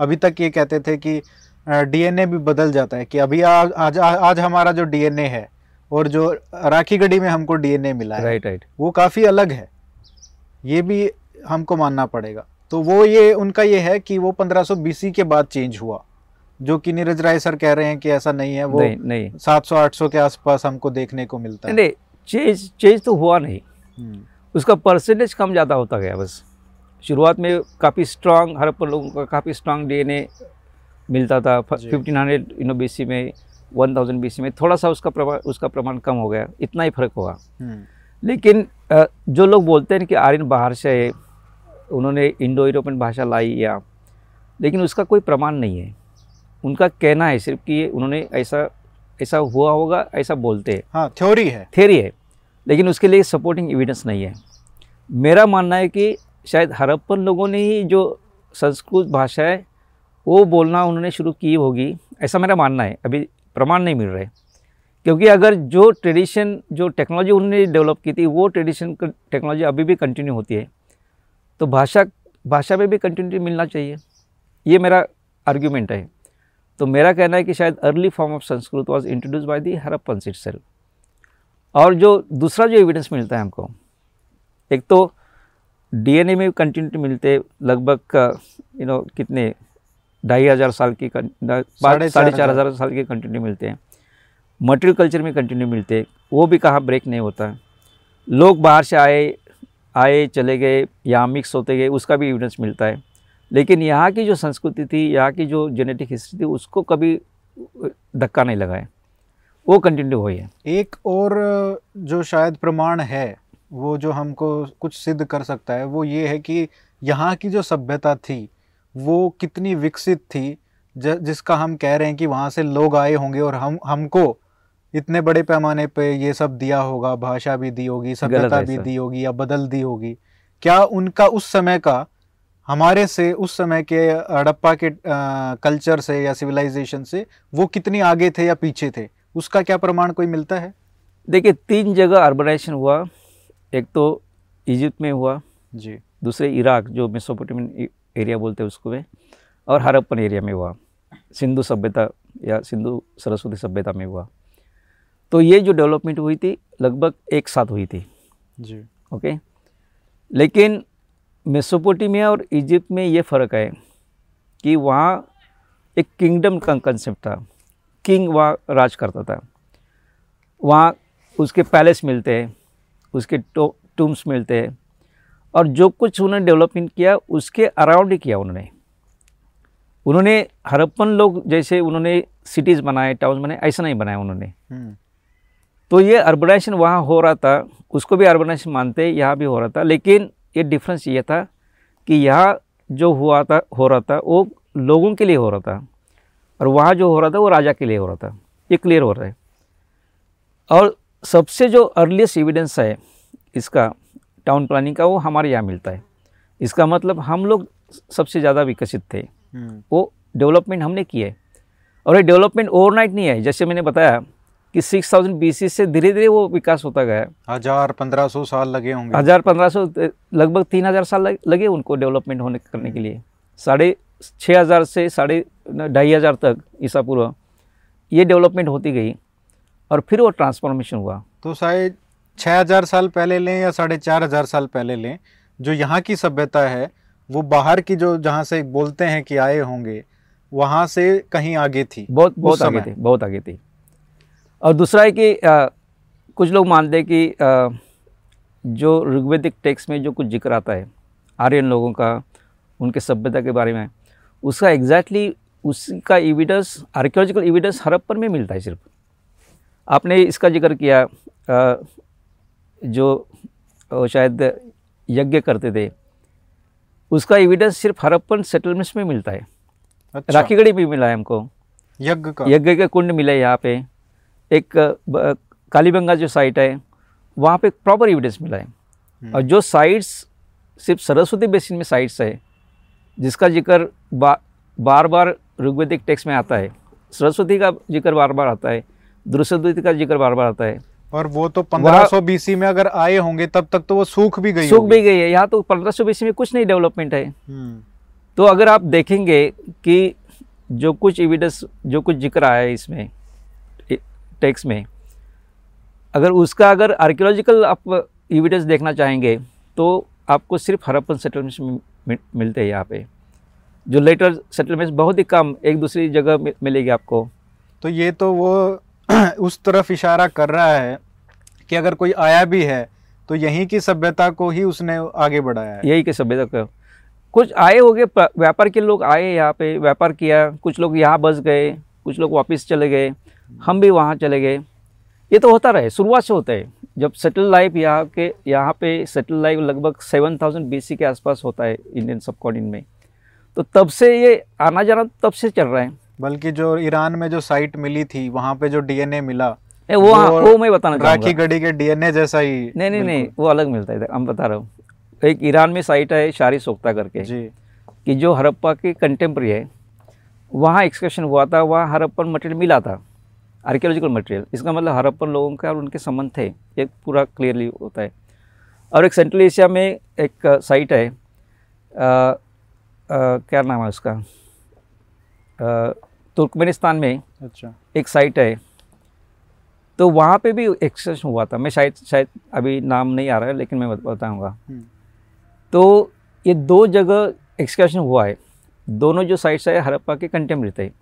Speaker 1: अभी तक ये कहते थे कि डीएनए भी बदल जाता है कि अभी आज आज आज हमारा जो डीएनए है और जो राखी गढ़ी में हमको डीएनए मिला है
Speaker 2: राइट राइट
Speaker 1: वो काफ़ी अलग है। ये भी हमको मानना पड़ेगा। तो वो ये उनका ये है कि वो 1500 बीसी के बाद चेंज हुआ जो कि नीरज राय सर कह रहे हैं कि ऐसा नहीं है वो
Speaker 2: नहीं नहीं।
Speaker 1: 700-800 के आसपास हमको देखने को मिलता है।
Speaker 2: नहीं चेंज चेंज तो हुआ नहीं।
Speaker 1: हम्म,
Speaker 2: उसका परसेंटेज कम ज़्यादा होता गया बस। शुरुआत में काफ़ी स्ट्रांग हर पर लोगों का काफ़ी स्ट्रांग डीएनए मिलता था। Fifteen hundred you know BC में वन थाउज़ेंड बीसी में थोड़ा सा उसका प्रमाण उसका प्रमाण कम हो गया। इतना ही फ़र्क हुआ।
Speaker 1: हम्म,
Speaker 2: लेकिन जो लोग बोलते हैं कि आर्यन बाहर से उन्होंने इंडो यूरोपियन भाषा लाई या लेकिन उसका कोई प्रमाण नहीं है। उनका कहना है सिर्फ़ कि उन्होंने ऐसा ऐसा हुआ होगा ऐसा बोलते हैं।
Speaker 1: हाँ थ्योरी है।
Speaker 2: थ्योरी है लेकिन उसके लिए सपोर्टिंग एविडेंस नहीं है। मेरा मानना है कि शायद हड़प्पन लोगों ने ही जो संस्कृत भाषा है वो बोलना उन्होंने शुरू की होगी ऐसा मेरा मानना है। अभी प्रमाण नहीं मिल रहे क्योंकि अगर जो ट्रेडिशन जो टेक्नोलॉजी उन्होंने डेवलप की थी वो ट्रेडिशन टेक्नोलॉजी अभी भी कंटिन्यू होती है। तो भाषा भाषा में भी कंटिन्यूटी मिलना चाहिए। ये मेरा आर्ग्यूमेंट है। तो मेरा कहना है कि शायद early form of Sanskrit was introduce by the Harappan itself और जो दूसरा जो एविडेंस मिलता है हमको एक तो डीएनए में कंटिन्यूटी मिलते हैं लगभग यू नो कितने ढाई हज़ार साल की
Speaker 1: साढ़े चार हज़ार।
Speaker 2: साल के कंटिन्यू मिलते हैं। मटेरियल कल्चर में कंटिन्यू मिलते हैं वो भी कहाँ ब्रेक नहीं होता। लोग बाहर से आए आए, चले गए यहाँ मिक्स होते गए, उसका भी एविडेंस मिलता है। लेकिन यहाँ की जो संस्कृति थी, यहाँ की जो जेनेटिक हिस्ट्री थी, उसको कभी धक्का नहीं लगाए वो कंटिन्यू हुई है।
Speaker 1: एक और, जो शायद प्रमाण है, वो जो हमको कुछ सिद्ध कर सकता है, वो ये है कि यहाँ की जो सभ्यता थी, वो कितनी विकसित थी जिसका हम कह रहे हैं कि वहाँ से लोग आए होंगे और हम, हमको इतने बड़े पैमाने पे ये सब दिया होगा भाषा भी दी होगी सभ्यता भी दी होगी या बदल दी होगी। क्या उनका उस समय का हमारे से उस समय के हड़प्पा के कल्चर से या सिविलाइजेशन से वो कितनी आगे थे या पीछे थे? उसका क्या प्रमाण कोई मिलता है?
Speaker 2: देखिए तीन जगह अर्बनाइजेशन हुआ। एक तो इजिप्ट में हुआ।
Speaker 1: जी।
Speaker 2: दूसरे इराक जो मेसोपोटामियन एरिया बोलते हैं उसको में। और हरप्पन एरिया में हुआ। सिंधु सभ्यता या सिंधु सरस्वती सभ्यता में हुआ। तो ये जो डेवलपमेंट हुई थी लगभग एक साथ हुई थी।
Speaker 1: जी।
Speaker 2: ओके? लेकिन मेसोपोटामिया और इजिप्ट में ये फ़र्क है कि वहाँ एक किंगडम का कंसेप्ट था। किंग वहाँ राज करता था। वहाँ उसके पैलेस मिलते हैं उसके टूम्स मिलते हैं और जो कुछ उन्होंने डेवलपमेंट किया उसके अराउंड ही किया उन्होंने। उन्होंने हरप्पन लोग जैसे उन्होंने सिटीज़ बनाए टाउन बनाए ऐसा नहीं बनाया उन्होंने।
Speaker 1: हम्म।
Speaker 2: तो ये अर्बनाइजेशन वहाँ हो रहा था उसको भी अर्बनाइजेशन मानते यहाँ भी हो रहा था लेकिन ये डिफरेंस ये था कि यहाँ जो हुआ था हो रहा था वो लोगों के लिए हो रहा था और वहाँ जो हो रहा था वो राजा के लिए हो रहा था ये क्लियर हो रहा है। और सबसे जो अर्लीस्ट एविडेंस है इसका टाउन प्लानिंग का वो हमारे यहाँ मिलता है। इसका मतलब हम लोग सबसे ज़्यादा विकसित थे।
Speaker 1: हम्म।
Speaker 2: वो डेवलपमेंट हमने है। और ये डेवलपमेंट ओवरनाइट नहीं है जैसे मैंने बताया कि 6000 थाउज़ेंड बीसी से धीरे धीरे वो विकास होता गया
Speaker 1: हज़ार पंद्रह सौ साल लगे होंगे।
Speaker 2: हज़ार पंद्रह सौ लगभग तीन हज़ार साल लगे उनको डेवलपमेंट होने करने के लिए। साढ़े छः हज़ार से साढ़े ढाई हज़ार तक ईसा पूर्व ये डेवलपमेंट होती गई और फिर वो ट्रांसफॉर्मेशन हुआ।
Speaker 1: तो शायद छः हज़ार साल पहले लें या साढ़े चार हज़ार साल पहले लें जो यहाँ की सभ्यता है वो बाहर की जो जहाँ से बोलते हैं कि आए होंगे वहाँ से कहीं आगे थी।
Speaker 2: बहुत बहुत आगे थी बहुत आगे थे। और दूसरा है कि अ, कुछ लोग मानते हैं कि अ, जो ऋग्वेदिक टेक्स्ट में जो कुछ ज़िक्र आता है आर्यन लोगों का उनके सभ्यता के बारे में उसका एग्जैक्टली exactly उसका एविडेंस आर्कियोलॉजिकल एविडेंस हड़प्पन में मिलता है सिर्फ़। आपने इसका ज़िक्र किया अ, जो शायद यज्ञ करते थे उसका एविडेंस सिर्फ़ हड़प्पन सेटलमेंट्स में मिलता है।
Speaker 1: अच्छा।
Speaker 2: राखीगढ़ी भी मिला है हमको।
Speaker 1: यज्ञ का।
Speaker 2: यज्ञ के कुंड मिले यहाँ पे। एक कालीबंगा जो साइट है वहाँ पे प्रॉपर एविडेंस मिला है।
Speaker 1: हम्म।
Speaker 2: और जो साइट्स सिर्फ़ सरस्वती बेसिन में साइट्स है जिसका ज़िक्र बा, बार बार ऋग्वेदिक टेक्स्ट में आता है सरस्वती का ज़िक्र बार बार आता है द्रुसद्वती का ज़िक्र बार बार आता है।
Speaker 1: और वो तो 1500 बीसी में अगर आए होंगे तब तक तो वो सूख भी गई
Speaker 2: सूख भी गई है। यहाँ तो पंद्रह सौ बीसी में कुछ नहीं डेवलपमेंट है।
Speaker 1: हम्म,
Speaker 2: तो अगर आप देखेंगे कि जो कुछ एविडेंस जो कुछ ज़िक्र आया है इसमें टेक्स्ट में अगर उसका अगर आर्कियोलॉजिकल आप एविडेंस देखना चाहेंगे तो आपको सिर्फ़ हरप्पन सेटलमेंट्स मिल- मिलते हैं यहाँ पे। जो लेटर सेटलमेंट्स बहुत ही कम एक दूसरी जगह मिलेगी आपको।
Speaker 1: तो ये तो वो उस तरफ़ इशारा कर रहा है कि अगर कोई आया भी है तो यहीं की सभ्यता को ही उसने आगे बढ़ाया है।
Speaker 2: यही के सभ्यता को। कुछ आए हो गए व्यापार के लोग आए यहाँ पे व्यापार किया कुछ लोग यहाँ बस गए कुछ लोग वापस चले गए। हम भी वहाँ चले गए। ये तो होता रहे शुरुआत से होता है। जब सेटल लाइफ यहाँ के यहाँ पे सेटल लाइफ लगभग सेवन थाउज़ेंड बीसी के आसपास होता है इंडियन सब कॉन्टिनेंट में। तो तब से ये आना जाना तब से चल रहा है।
Speaker 1: बल्कि जो ईरान में जो साइट मिली थी वहाँ पे जो डीएनए मिला
Speaker 2: ए, वो
Speaker 1: वो
Speaker 2: वो मैं बताना
Speaker 1: राखी गढ़ी के डीएनए जैसा ही
Speaker 2: नहीं नहीं नहीं वो अलग मिलता है हम बता रहा हूँ। एक ईरान में साइट है शारी सोख्ता करके।
Speaker 1: जी।
Speaker 2: कि जो हरप्पा के कंटेम्प्रेरी है वहाँ एक्सकर्शन हुआ था वहाँ हड़प्पन मटेरियल मिला था। आर्कियोलॉजिकल मटेरियल इसका मतलब हड़प्पन लोगों का और उनके संबंध थे। ये पूरा क्लियरली होता है। और एक सेंट्रल एशिया में एक साइट है। अ, अ, क्या नाम है उसका? तुर्कमेनिस्तान में
Speaker 1: अच्छा।
Speaker 2: एक साइट है। तो वहाँ पे भी एक्सकर्शन हुआ था। मैं शायद शायद अभी नाम नहीं आ रहा है लेकिन मैं बताऊँगा।
Speaker 1: हम्म,
Speaker 2: तो ये दो जगह एक्सकर्शन हुआ है। दोनों जो साइट्स है हड़प्पा के कंटेम्प्रेरी थे।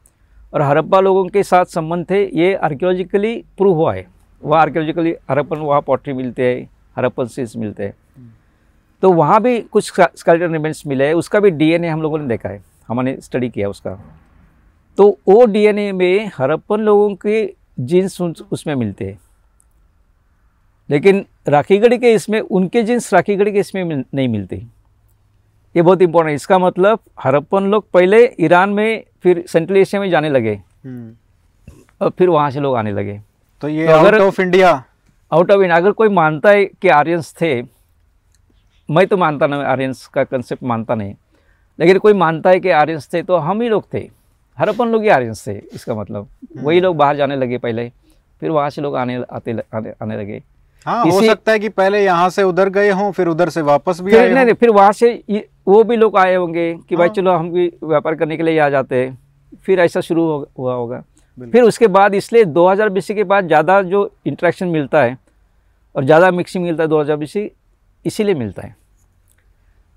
Speaker 2: और हड़प्पा लोगों के साथ संबंध थे, ये आर्कियोलॉजिकली प्रूव हुआ है। वहाँ आर्कियोलॉजिकली हड़प्पन वहाँ पॉटरी मिलते हैं हड़प्पन सील्स मिलते हैं। तो वहाँ भी कुछ स्केलेटल रिमेंट्स मिले हैं, उसका भी डीएनए हम लोगों ने देखा है, हमने स्टडी किया उसका। तो वो डीएनए में हड़प्पन लोगों के जीन्स उसमें मिलते हैं। लेकिन राखीगढ़ी के इसमें, उनके जीन्स राखीगढ़ी के इसमें मिल- नहीं मिलते। ये बहुत इंपॉर्टेंट है, इसका मतलब हरप्पन लोग पहले ईरान में फिर सेंट्रल एशिया में जाने लगे।
Speaker 1: हम्म,
Speaker 2: और फिर वहाँ से लोग आने लगे।
Speaker 1: तो ये
Speaker 2: तो अगर-
Speaker 1: of India
Speaker 2: out of India अगर कोई मानता है कि आर्यंस थे मैं तो मानता नहीं आर्यंस का कंसेप्ट मानता नहीं। लेकिन कोई मानता है कि आर्यंस थे तो हम ही लोग थे। हर अपन लोग ही आर्यंस थे इसका मतलब। वही लोग बाहर जाने लगे पहले फिर वहाँ से लोग आने आते आने, आने लगे।
Speaker 1: हाँ हो सकता है कि पहले यहाँ से उधर गए हों फिर उधर से वापस भी आए
Speaker 2: नहीं नहीं फिर वहाँ से वो भी लोग आए होंगे कि भाई
Speaker 1: हाँ।
Speaker 2: चलो हम भी व्यापार करने के लिए आ जाते हैं। फिर ऐसा शुरू हो, हुआ होगा। फिर उसके बाद इसलिए 2000 बीसी के बाद ज़्यादा जो इंट्रैक्शन मिलता है और ज़्यादा मिक्सिंग मिलता है 2000 बीसी इसीलिए मिलता है।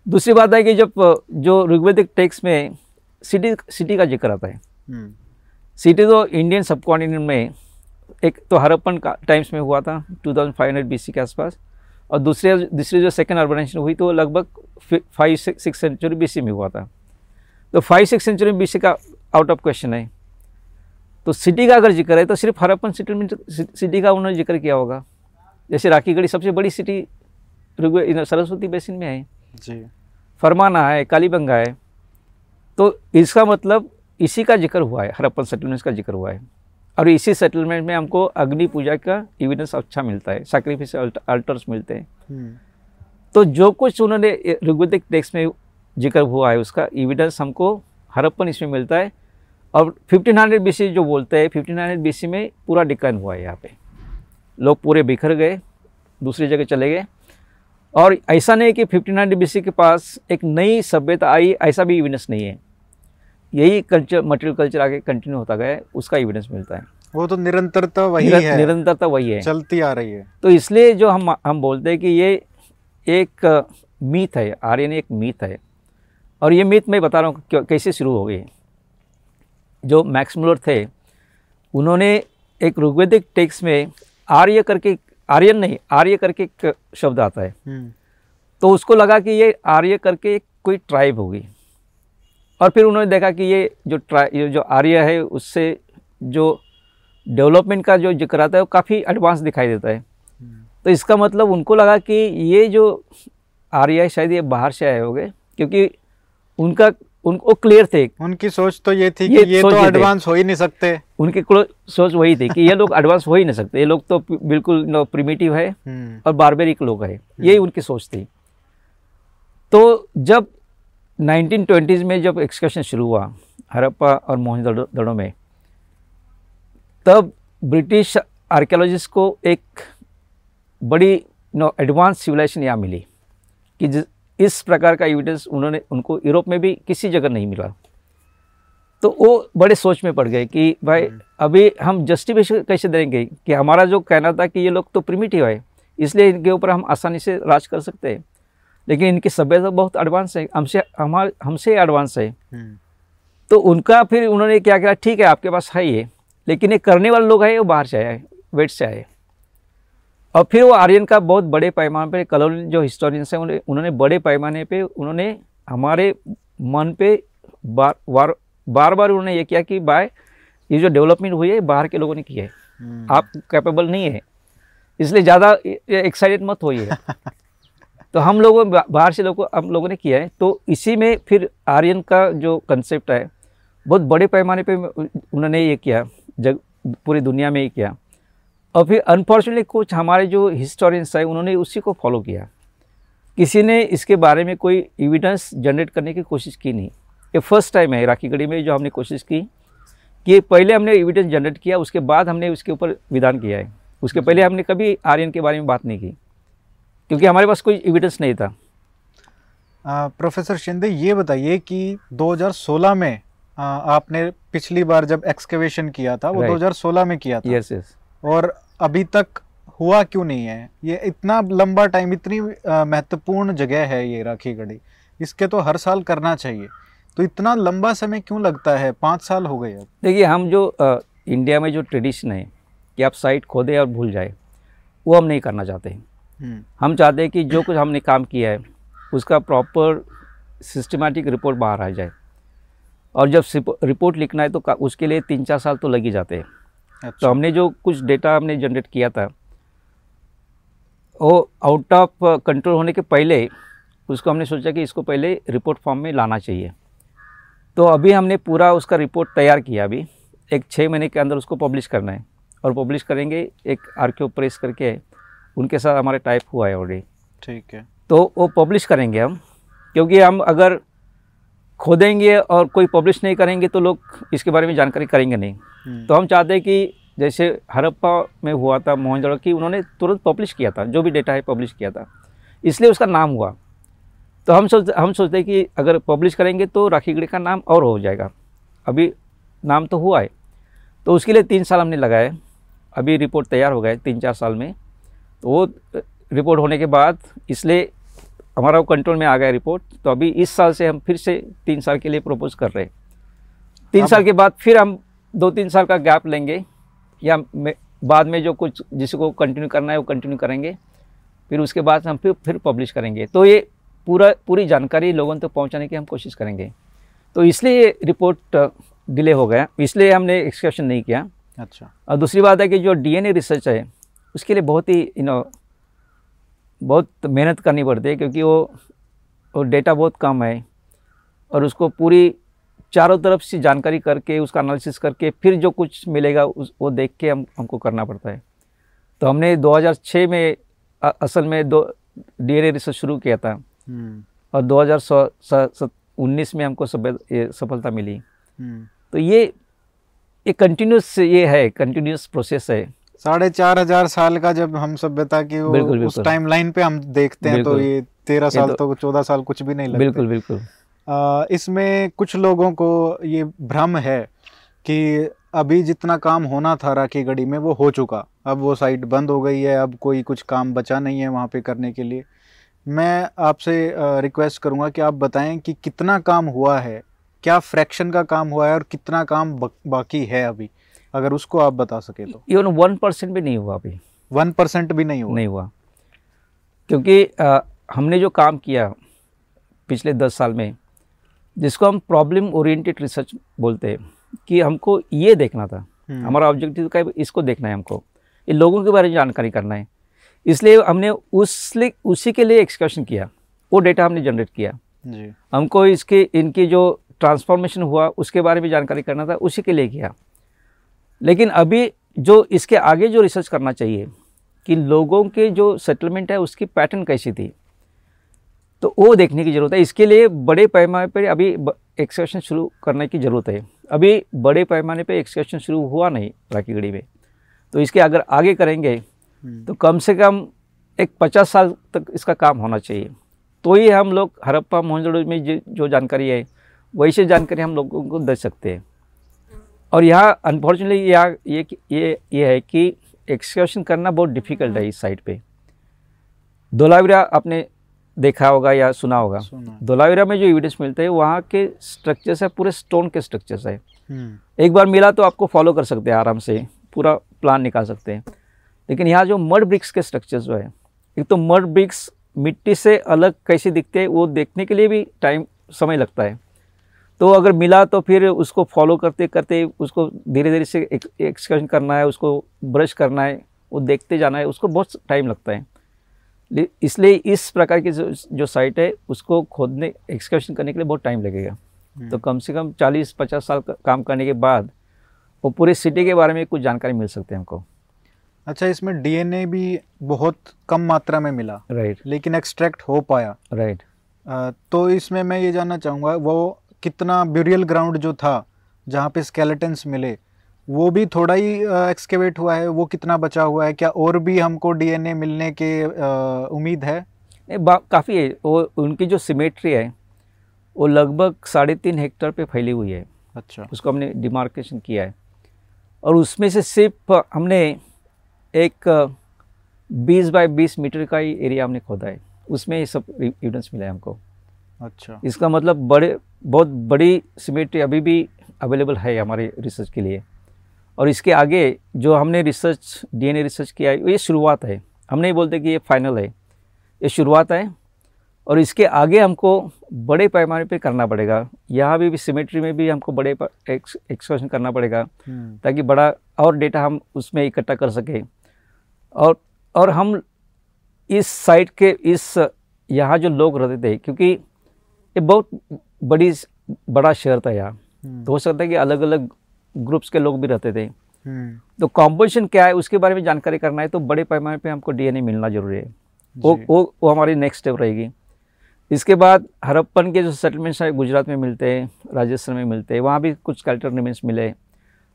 Speaker 2: दूसरी बात है कि जब जो ऋग्वेदिक टेक्स में सिटी सिटी का ज़िक्र आता है।
Speaker 1: हम्म,
Speaker 2: सिटी तो इंडियन सब कॉन्टिनेंट में एक तो हरप्पन का टाइम्स में हुआ था 2500 बीसी के आसपास। और दूसरे दूसरी जो सेकेंड अर्बनाइजेशन हुई तो वो लगभग फाइव सिक्स सेंचुरी बीसी में हुआ था। तो फाइव सिक्स सेंचुरी बीसी का आउट ऑफ़ क्वेश्चन है। तो सिटी का अगर ज़िक्र है तो सिर्फ़ हरप्पन सेटलमेंट सिटी का उन्होंने ज़िक्र किया होगा। जैसे राखीगढ़ी सबसे बड़ी सिटी सरस्वती बेसिन में है।
Speaker 1: जी।
Speaker 2: फरमाना है कालीबंगा है। तो इसका मतलब इसी का ज़िक्र हुआ है हरप्पन सेटलमेंट्स का ज़िक्र हुआ है। और इसी सेटलमेंट में हमको अग्नि पूजा का एविडेंस अच्छा मिलता है सैक्रिफिस अल्टर्स मिलते हैं।
Speaker 1: हम्म,
Speaker 2: तो जो कुछ उन्होंने ऋग्वेदिक टेक्स्ट में ज़िक्र हुआ है उसका एविडेंस हमको हरप्पन इसमें मिलता है। और 1500 बीसी जो बोलते हैं 1500 बीसी में पूरा डिक्लाइन हुआ है यहाँ पे। लोग पूरे बिखर गए दूसरी जगह चले गए। और ऐसा नहीं कि 1500 बीसी के पास एक नई सभ्यता आई ऐसा भी एविडेंस नहीं है। यही कल्चर मटेरियल कल्चर आगे कंटिन्यू होता गया है उसका एविडेंस मिलता है।
Speaker 1: वो तो निरंतरता वही
Speaker 2: निरं-
Speaker 1: है।
Speaker 2: निरंतरता वही है।
Speaker 1: चलती आ रही है।
Speaker 2: तो इसलिए जो हम हम बोलते हैं कि ये एक मीथ है आर्यन एक मीथ है। और ये मीथ मैं बता रहा हूँ कैसे शुरू हो गई जो मैक्स मुलर थे उन्होंने एक ऋग्वेदिक टेक्स्ट में आर्य करके आर्यन नहीं आर्य करके एक शब्द आता है।
Speaker 1: हम्म,
Speaker 2: तो उसको लगा कि ये आर्य करके कोई ट्राइब होगी। और फिर उन्होंने देखा कि ये जो ट्राई ये जो आर्य है उससे जो डेवलपमेंट का जो ज़िक्र आता है वो काफ़ी एडवांस दिखाई देता है।
Speaker 1: हम्म,
Speaker 2: तो इसका मतलब उनको लगा कि ये जो आर्य है शायद ये बाहर से आए होंगे क्योंकि उनका उनको क्लियर थे।
Speaker 1: उनकी सोच तो ये थी कि
Speaker 2: ये
Speaker 1: ये, तो एडवांस हो ही नहीं सकते।
Speaker 2: उनकी सोच वही थी कि ये लोग एडवांस हो ही नहीं सकते। ये लोग तो बिल्कुल नो प्रिमिटिव है
Speaker 1: हम्म,
Speaker 2: और बारबेरिक लोग है। यही उनकी सोच थी। तो जब 1920s में जब एक्सकर्शन शुरू हुआ हरप्पा और मोहनजोदड़ो में तब ब्रिटिश आर्कियोलॉजिस्ट को एक बड़ी नो एडवांस सिविलाइजेशन यहाँ मिली कि जिस इस प्रकार का एविडेंस उन्होंने उनको यूरोप में भी किसी जगह नहीं मिला। तो वो बड़े सोच में पड़ गए कि भाई अभी हम जस्टिफिकेशन कैसे देंगे कि हमारा जो कहना था कि ये लोग तो प्रिमिटिव है इसलिए इनके ऊपर हम आसानी से राज कर सकते हैं। लेकिन इनकी सभ्यता बहुत एडवांस है हमसे हमारे हमसे एडवांस है।
Speaker 1: हम्म,
Speaker 2: तो उनका फिर उन्होंने क्या किया ठीक है आपके पास है ये लेकिन ये करने वाले लोग हैं वो बाहर से आए वेट से आए। और फिर वो आर्यन का बहुत बड़े पैमाने पर कॉलोनी जो हिस्टोरियंस हैं उन्होंने उन्होंने बड़े पैमाने पे उन्होंने हमारे मन पे बार बार बार बार उन्होंने ये किया कि बाय ये जो डेवलपमेंट हुई है बाहर के लोगों ने किया है।
Speaker 1: हम्म,
Speaker 2: आप कैपेबल नहीं है। इसलिए ज़्यादा एक्साइटेड मत होइए। तो हम लोगों बाहर से लोगों, हम लोगों ने किया है। तो इसी में फिर आर्यन का जो कंसेप्ट है, बहुत बड़े पैमाने पे उन्होंने ये किया, जग, पूरी दुनिया में ये किया। और फिर अनफॉर्चुनेटली कुछ हमारे जो हिस्टोरियंस हैं, उन्होंने उसी को फॉलो किया। किसी ने इसके बारे में कोई एविडेंस जनरेट करने की कोशिश की नहीं। ये फ़र्स्ट टाइम है, राखी गढ़ी में जो हमने कोशिश की कि पहले हमने एविडेंस जनरेट किया, उसके बाद हमने उसके ऊपर विधान किया है। उसके पहले हमने कभी आर्यन के बारे में बात नहीं की। क्योंकि हमारे पास कोई एविडेंस नहीं था।
Speaker 1: आ, प्रोफेसर शिंदे ये बताइए कि 2016 में आ, आपने पिछली बार जब एक्सकेवेशन किया था वो
Speaker 2: Right.
Speaker 1: 2016 में किया था।
Speaker 2: यस यस
Speaker 1: और अभी तक हुआ क्यों नहीं है? ये इतना लंबा टाइम इतनी महत्वपूर्ण जगह है ये राखी गढ़ी। इसके तो हर साल करना चाहिए। तो इतना लंबा समय क्यों लगता है? पाँच साल हो गए अब।
Speaker 2: देखिए हम जो अ, इंडिया में जो ट्रेडिशन है कि आप साइट खोदें और भूल जाए वो हम नहीं करना चाहते। हैं हम चाहते हैं कि जो कुछ हमने काम किया है उसका प्रॉपर सिस्टमेटिक रिपोर्ट बाहर आ जाए। और जब रिपोर्ट लिखना है तो उसके लिए तीन चार साल तो लग ही जाते हैं। अच्छा। तो
Speaker 1: अच्छा।
Speaker 2: हमने जो कुछ डेटा हमने जनरेट किया था वो आउट ऑफ़ कंट्रोल होने के पहले उसको हमने सोचा कि इसको पहले रिपोर्ट फॉर्म में लाना चाहिए। तो अभी हमने पूरा उसका रिपोर्ट तैयार किया अभी। एक छः महीने के अंदर उसको पब्लिश करना है। और पब्लिश करेंगे एक आर्क्यो प्रेस करके उनके साथ हमारे टाइप हुआ है ऑलरेडी
Speaker 1: ठीक है।
Speaker 2: तो वो पब्लिश करेंगे हम क्योंकि हम अगर खोदेंगे और कोई पब्लिश नहीं करेंगे तो लोग इसके बारे में जानकारी करेंगे नहीं।
Speaker 1: हम्म,
Speaker 2: तो हम चाहते हैं कि जैसे हरप्पा में हुआ था मोहनजोदड़ो की उन्होंने तुरंत पब्लिश किया था जो भी डेटा है पब्लिश किया था। इसलिए उसका नाम हुआ। तो हम सोच हम सोचते हैं कि अगर पब्लिश करेंगे तो राखीगढ़ी का नाम और हो जाएगा। अभी नाम तो हुआ है। तो उसके लिए तीन साल हमने लगाए। अभी रिपोर्ट तैयार हो गए तीन चार साल में। वो रिपोर्ट होने के बाद इसलिए हमारा वो कंट्रोल में आ गया रिपोर्ट तो अभी इस साल से हम फिर से तीन साल के लिए प्रपोज कर रहे हैं। तीन साल के बाद फिर हम दो तीन साल का गैप लेंगे या बाद में जो कुछ जिसको कंटिन्यू करना है वो कंटिन्यू करेंगे फिर उसके बाद हम फिर फिर पब्लिश करेंगे। तो ये पूरा पूरी जानकारी लोगों तक तो पहुँचाने की हम कोशिश करेंगे। तो इसलिए ये रिपोर्ट डिले हो गया। इसलिए हमने एक्सकर्शन नहीं किया।
Speaker 1: अच्छा।
Speaker 2: और दूसरी बात है कि जो डीएनए रिसर्च है उसके लिए बहुत ही यू नो बहुत मेहनत करनी पड़ती है क्योंकि वो वो डेटा बहुत कम है। और उसको पूरी चारों तरफ़ से जानकारी करके उसका एनालिसिस करके फिर जो कुछ मिलेगा उस वो देख के हम हमको करना पड़ता है। तो हमने 2006 में अ- असल में दो डीएनए रिसर्च शुरू किया था।
Speaker 1: हम्म।
Speaker 2: और 2019 में हमको सफलता मिली।
Speaker 1: हम्म।
Speaker 2: तो ये ये कंटिन्यूस ये है कंटिन्यूस प्रोसेस है।
Speaker 1: साढ़े चार हज़ार साल का जब हम सभ्यता की वो
Speaker 2: बिल्कुल,
Speaker 1: उस
Speaker 2: टाइम
Speaker 1: लाइन पे हम देखते हैं तो ये तेरह साल
Speaker 2: तो-
Speaker 1: तो चौदह साल कुछ भी नहीं लगते।
Speaker 2: बिल्कुल बिल्कुल।
Speaker 1: इसमें कुछ लोगों को ये भ्रम है कि अभी जितना काम होना था राखी गढ़ी में वो हो चुका। अब वो साइट बंद हो गई है अब कोई कुछ काम बचा नहीं है वहाँ पे करने के लिए। मैं आपसे रिक्वेस्ट करूँगा कि आप बताएँ कि कितना काम हुआ है क्या फ्रैक्शन का काम हुआ है और कितना काम बाकी है अभी? अगर उसको आप बता सके तो।
Speaker 2: इवन वन परसेंट भी नहीं हुआ अभी।
Speaker 1: वन परसेंट भी नहीं हुआ।
Speaker 2: नहीं हुआ। क्योंकि अ, हमने जो काम किया पिछले दस साल में जिसको हम प्रॉब्लम ओरिएंटेड रिसर्च बोलते हैं कि हमको ये देखना था।
Speaker 1: हम्म,
Speaker 2: हमारा ऑब्जेक्टिव का इसको देखना है हमको। ये लोगों के बारे में जानकारी करना है। इसलिए हमने उस उसी के लिए एक्सकर्शन किया। वो डेटा हमने जनरेट किया।
Speaker 1: जी।
Speaker 2: हमको इसके इनकी जो ट्रांसफॉर्मेशन हुआ उसके बारे में जानकारी करना था उसी के लिए किया। लेकिन अभी जो इसके आगे जो रिसर्च करना चाहिए कि लोगों के जो सेटलमेंट है उसकी पैटर्न कैसी थी तो वो देखने की ज़रूरत है। इसके लिए बड़े पैमाने पर अभी एक्सकर्शन शुरू करने की ज़रूरत है। अभी बड़े पैमाने पर एक्सकर्शन शुरू हुआ नहीं राखीगढ़ी में। तो इसके अगर आगे करेंगे
Speaker 1: हम्म,
Speaker 2: तो कम से कम एक पचास साल तक इसका काम होना चाहिए। तो ही हम लोग हड़प्पा मोहनजोड़ो में जो जानकारी है वैसे जानकारी हम लोगों को दे सकते हैं। और यहाँ अनफॉर्चुनेटली यहाँ ये ये ये है कि एक्सकर्शन करना बहुत डिफ़िकल्ट है इस साइड पे। धोलावीरा आपने देखा होगा या सुना होगा। धोलावीरा में जो एविडेंस मिलते हैं वहाँ के स्ट्रक्चर्स है पूरे स्टोन के स्ट्रक्चर्स है।
Speaker 1: हम्म,
Speaker 2: एक बार मिला तो आपको फॉलो कर सकते हैं आराम से पूरा प्लान निकाल सकते हैं। लेकिन यहाँ जो मड ब्रिक्स के स्ट्रक्चर्स जो है एक तो मड ब्रिक्स मिट्टी से अलग कैसे दिखते हैं वो देखने के लिए भी टाइम समय लगता है। तो अगर मिला तो फिर उसको फॉलो करते करते उसको धीरे धीरे से एक्सकर्शन करना है उसको ब्रश करना है वो देखते जाना है उसको बहुत टाइम लगता है। इसलिए इस प्रकार की जो, साइट है उसको खोदने एक्सकर्शन करने के लिए बहुत टाइम लगेगा। तो कम से कम 40-50 साल का काम करने के बाद वो पूरे सिटी के बारे में कुछ जानकारी मिल सकती है हमको।
Speaker 1: अच्छा इसमें डीएनए भी बहुत कम मात्रा में मिला
Speaker 2: राइट
Speaker 1: लेकिन एक्सट्रैक्ट हो पाया।
Speaker 2: राइट
Speaker 1: अ, तो इसमें मैं ये जानना चाहूँगा वो कितना ब्यूरियल ग्राउंड जो था जहाँ पे स्केलेटन्स मिले वो भी थोड़ा ही एक्सकेवेट हुआ है वो कितना बचा हुआ है क्या और भी हमको डीएनए मिलने के उम्मीद है?
Speaker 2: काफ़ी है वो उनकी जो सिमेट्री है वो लगभग साढ़े तीन हेक्टर पे फैली हुई है।
Speaker 1: अच्छा।
Speaker 2: उसको हमने डिमार्केशन किया है। और उसमें से सिर्फ़ हमने एक बीस बाय बीस मीटर का ही एरिया हमने खोदा है। उसमें ये सब एविडेंस मिला है हमको।
Speaker 1: अच्छा।
Speaker 2: इसका मतलब बड़े बहुत बड़ी सिमेट्री अभी भी अवेलेबल है हमारे रिसर्च के लिए। और इसके आगे जो हमने रिसर्च डीएनए रिसर्च किया है ये शुरुआत है। हम नहीं बोलते कि ये फाइनल है। ये शुरुआत है और इसके आगे हमको बड़े पैमाने पे करना पड़ेगा। यहाँ भी, भी सिमेट्री में भी हमको बड़े एक्सकर्शन करना पड़ेगा।
Speaker 1: हम्म,
Speaker 2: ताकि बड़ा और डेटा हम उसमें इकट्ठा कर सकें। और और हम इस साइट के इस यहाँ जो लोग रहते थे क्योंकि ये बहुत बड़ी बड़ा शहर था यहाँ।
Speaker 1: हम्म,
Speaker 2: तो हो सकता है कि अलग अलग ग्रुप्स के लोग भी रहते थे।
Speaker 1: हम्म,
Speaker 2: तो कॉम्पोजिशन क्या है उसके बारे में जानकारी करना है तो बड़े पैमाने पे हमको डीएनए मिलना ज़रूरी है। वो वो वो हमारी नेक्स्ट स्टेप रहेगी। इसके बाद हरप्पन के जो सेटलमेंट्स हैं गुजरात में मिलते हैं राजस्थान में मिलते हैं वहाँ भी कुछ कल्चर रिमेंट्स मिले।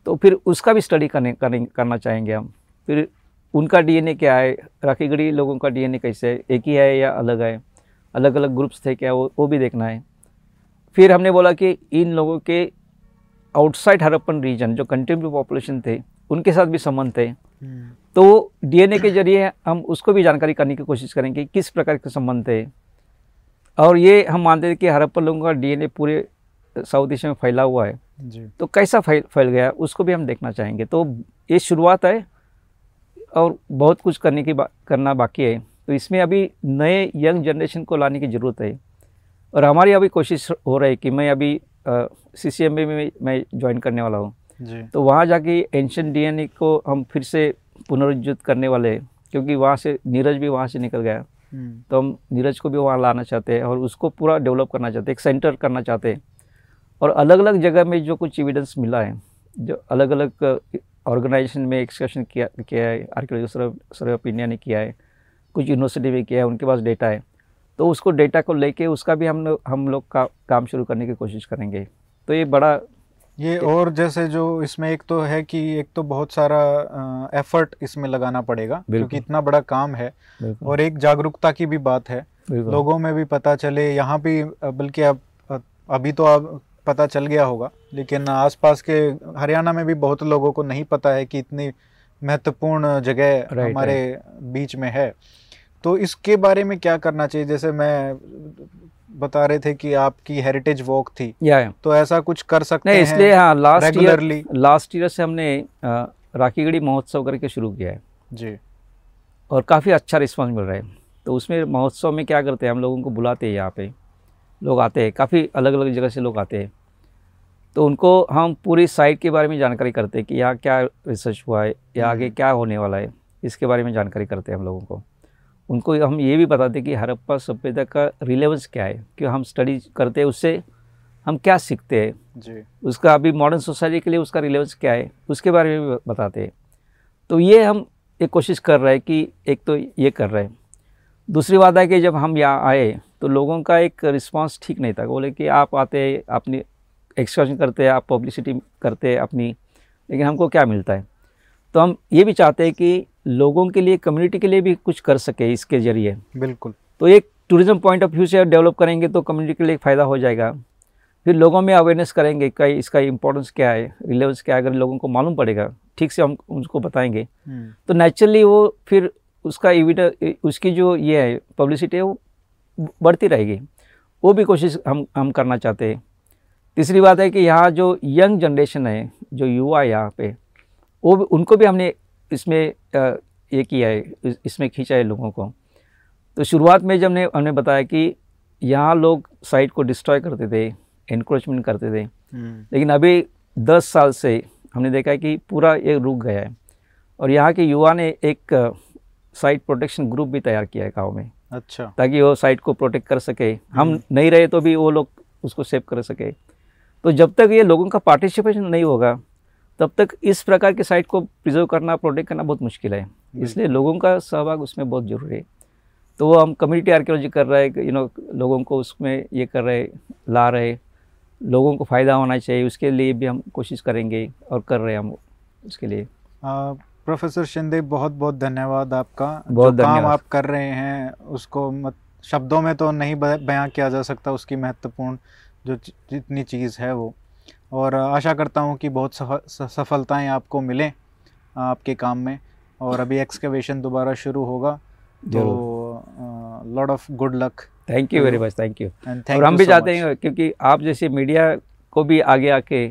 Speaker 2: तो फिर उसका भी स्टडी करने करने करना चाहेंगे हम। फिर उनका डीएनए क्या है राखीगढ़ी लोगों का डीएनए कैसे है एक ही है या अलग है? अलग अलग ग्रुप्स थे क्या वो वो भी देखना है। फिर हमने बोला कि इन लोगों के आउटसाइड हरप्पन रीजन जो कंटेम्प्रेरी पॉपुलेशन थे उनके साथ भी संबंध थे।
Speaker 1: हम्म,
Speaker 2: तो डीएनए के ज़रिए हम उसको भी जानकारी करने की कोशिश करेंगे कि किस प्रकार के संबंध थे। और ये हम मानते थे कि हरप्पन लोगों का डीएनए पूरे साउथ एशिया में फैला हुआ है।
Speaker 1: जी।
Speaker 2: तो कैसा फैल फैल गया उसको भी हम देखना चाहेंगे। तो ये शुरुआत है और बहुत कुछ करने की बा, करना बाकी है। तो इसमें अभी नए यंग जनरेशन को लाने की ज़रूरत है। और हमारी अभी कोशिश हो रही है कि मैं अभी सी सी एम में मैं ज्वाइन करने वाला हूँ। तो वहाँ जाके एंशियन डीएनए को हम फिर से पुनरुज्जीवित करने वाले हैं क्योंकि वहाँ से नीरज भी वहाँ से निकल गया।
Speaker 1: हम्म,
Speaker 2: तो हम नीरज को भी वहाँ लाना चाहते हैं और उसको पूरा डेवलप करना चाहते हैं एक सेंटर करना चाहते हैं। और अलग अलग जगह में जो कुछ एविडेंस मिला है जो अलग अलग ऑर्गेनाइजेशन में एक्सकर्शन किया किया है आर्कियोलॉजी सर्वे ऑफ़ इंडिया ने किया है कुछ यूनिवर्सिटी भी किया है उनके पास डेटा है। तो उसको डेटा को लेके उसका भी हम लोग हम लोग का काम शुरू करने की कोशिश करेंगे। तो ये बड़ा
Speaker 1: ये और जैसे जो इसमें एक तो है कि एक तो बहुत सारा एफर्ट इसमें लगाना पड़ेगा क्योंकि इतना बड़ा काम है। और एक जागरूकता की भी बात है। लोगों में भी पता चले यहाँ भी बल्कि अब अभी तो अब पता चल गया होगा लेकिन आसपास के हरियाणा में भी बहुत लोगों को नहीं पता है कि इतनी महत्वपूर्ण जगह हमारे बीच में है। तो इसके बारे में क्या करना चाहिए? जैसे मैं बता रहे थे कि आपकी हेरिटेज वॉक थी।
Speaker 2: या या।
Speaker 1: तो ऐसा कुछ कर सकते
Speaker 2: नहीं
Speaker 1: हैं
Speaker 2: इसलिए हाँ लास्ट ईयर लास्ट ईयर से हमने राखीगढ़ी महोत्सव करके शुरू किया है।
Speaker 1: जी।
Speaker 2: और काफ़ी अच्छा रिस्पांस मिल रहा है। तो उसमें महोत्सव में क्या करते हैं? हम लोगों को बुलाते हैं यहाँ पे। लोग आते हैं। काफ़ी अलग अलग जगह से लोग आते हैं। तो उनको हम पूरी साइट के बारे में जानकारी करते हैं कि यहाँ क्या रिसर्च हुआ है या आगे
Speaker 1: हम्म।
Speaker 2: क्या होने वाला है। इसके बारे में जानकारी करते हैं हम लोगों को। उनको हम ये भी बताते हैं कि हड़प्पा सभ्यता का रिलेवेंस क्या है? कि हम स्टडी करते हैं उससे हम क्या सीखते हैं?
Speaker 1: जी।
Speaker 2: उसका अभी मॉडर्न सोसाइटी के लिए उसका रिलेवेंस क्या है? उसके बारे में भी बताते हैं। तो ये हम एक कोशिश कर रहे हैं कि एक तो ये कर रहे हैं। दूसरी बात है कि जब हम यहाँ आए तो लोगों का एक रिस्पांस ठीक नहीं था। बोले कि आप आते अपनी एक्सकर्शन करते हैं आप पब्लिसिटी करते हैं अपनी लेकिन हमको क्या मिलता है? तो हम ये भी चाहते हैं कि लोगों के लिए कम्युनिटी के लिए भी कुछ कर सके इसके ज़रिए।
Speaker 1: बिल्कुल।
Speaker 2: तो एक टूरिज़्म पॉइंट ऑफ़ व्यू से डेवलप करेंगे तो कम्युनिटी के लिए फ़ायदा हो जाएगा। फिर लोगों में अवेयरनेस करेंगे कि इसका इंपॉर्टेंस क्या है रिलेवेंस क्या है अगर लोगों को मालूम पड़ेगा ठीक से हम उनको बताएँगे।
Speaker 1: हम्म,
Speaker 2: तो नेचुरली वो फिर उसका एविड उसकी जो ये है पब्लिसिटी है वो बढ़ती रहेगी। वो भी कोशिश हम हम करना चाहते हैं। तीसरी बात है कि यहाँ जो यंग जनरेशन है जो युवा यहाँ पे वो भी उनको भी हमने इसमें ये किया है इसमें खींचा है लोगों को। तो शुरुआत में जब हमने हमने बताया कि यहाँ लोग साइट को डिस्ट्रॉय करते थे इनक्रोचमेंट करते थे।
Speaker 1: हम्म,
Speaker 2: लेकिन अभी दस साल से हमने देखा है कि पूरा ये रुक गया है। और यहाँ के युवा ने एक साइट प्रोटेक्शन ग्रुप भी तैयार किया है गाँव में।
Speaker 1: अच्छा।
Speaker 2: ताकि वो साइट को प्रोटेक्ट कर सके। हम
Speaker 1: हम्म।
Speaker 2: नहीं रहे तो भी वो लोग उसको सेव कर सके। तो जब तक ये लोगों का पार्टिसिपेशन नहीं होगा तब तक इस प्रकार के साइट को प्रिजर्व करना प्रोटेक्ट करना बहुत मुश्किल है। इसलिए लोगों का सहभाग उसमें बहुत ज़रूरी है। तो वो हम कम्युनिटी आर्कियोलॉजी कर रहे हैं यू नो लोगों को उसमें ये कर रहे ला रहे। लोगों को फ़ायदा होना चाहिए उसके लिए भी हम कोशिश करेंगे और कर रहे हैं हम उसके लिए।
Speaker 1: आ, प्रोफेसर शिंदे बहुत बहुत धन्यवाद आपका।
Speaker 2: बहुत
Speaker 1: जो काम आप कर रहे हैं उसको मत शब्दों में तो नहीं बयां किया जा सकता उसकी महत्वपूर्ण जो जितनी चीज़ है वो। और आशा करता हूँ कि बहुत सफलताएँ आपको मिलें आपके काम में। और अभी एक्सकवेशन दोबारा शुरू होगा तो lot of good luck
Speaker 2: thank you very much thank you और हम भी चाहते हैं क्योंकि आप जैसे मीडिया को भी आगे आके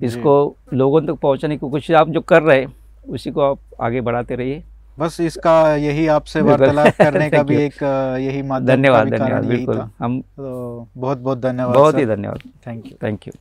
Speaker 2: इसको लोगों तक पहुँचाने की कोशिश आप जो कर रहे हैं उसी को आप आगे बढ़ाते रहिए।
Speaker 1: बस इसका यही आपसे वार्तालाप करने का भी एक यही माध्यम
Speaker 2: धन्यवाद धन्यवाद बिल्कुल। हम
Speaker 1: तो बहुत बहुत धन्यवाद
Speaker 2: बहुत ही धन्यवाद।
Speaker 1: Thank you
Speaker 2: thank you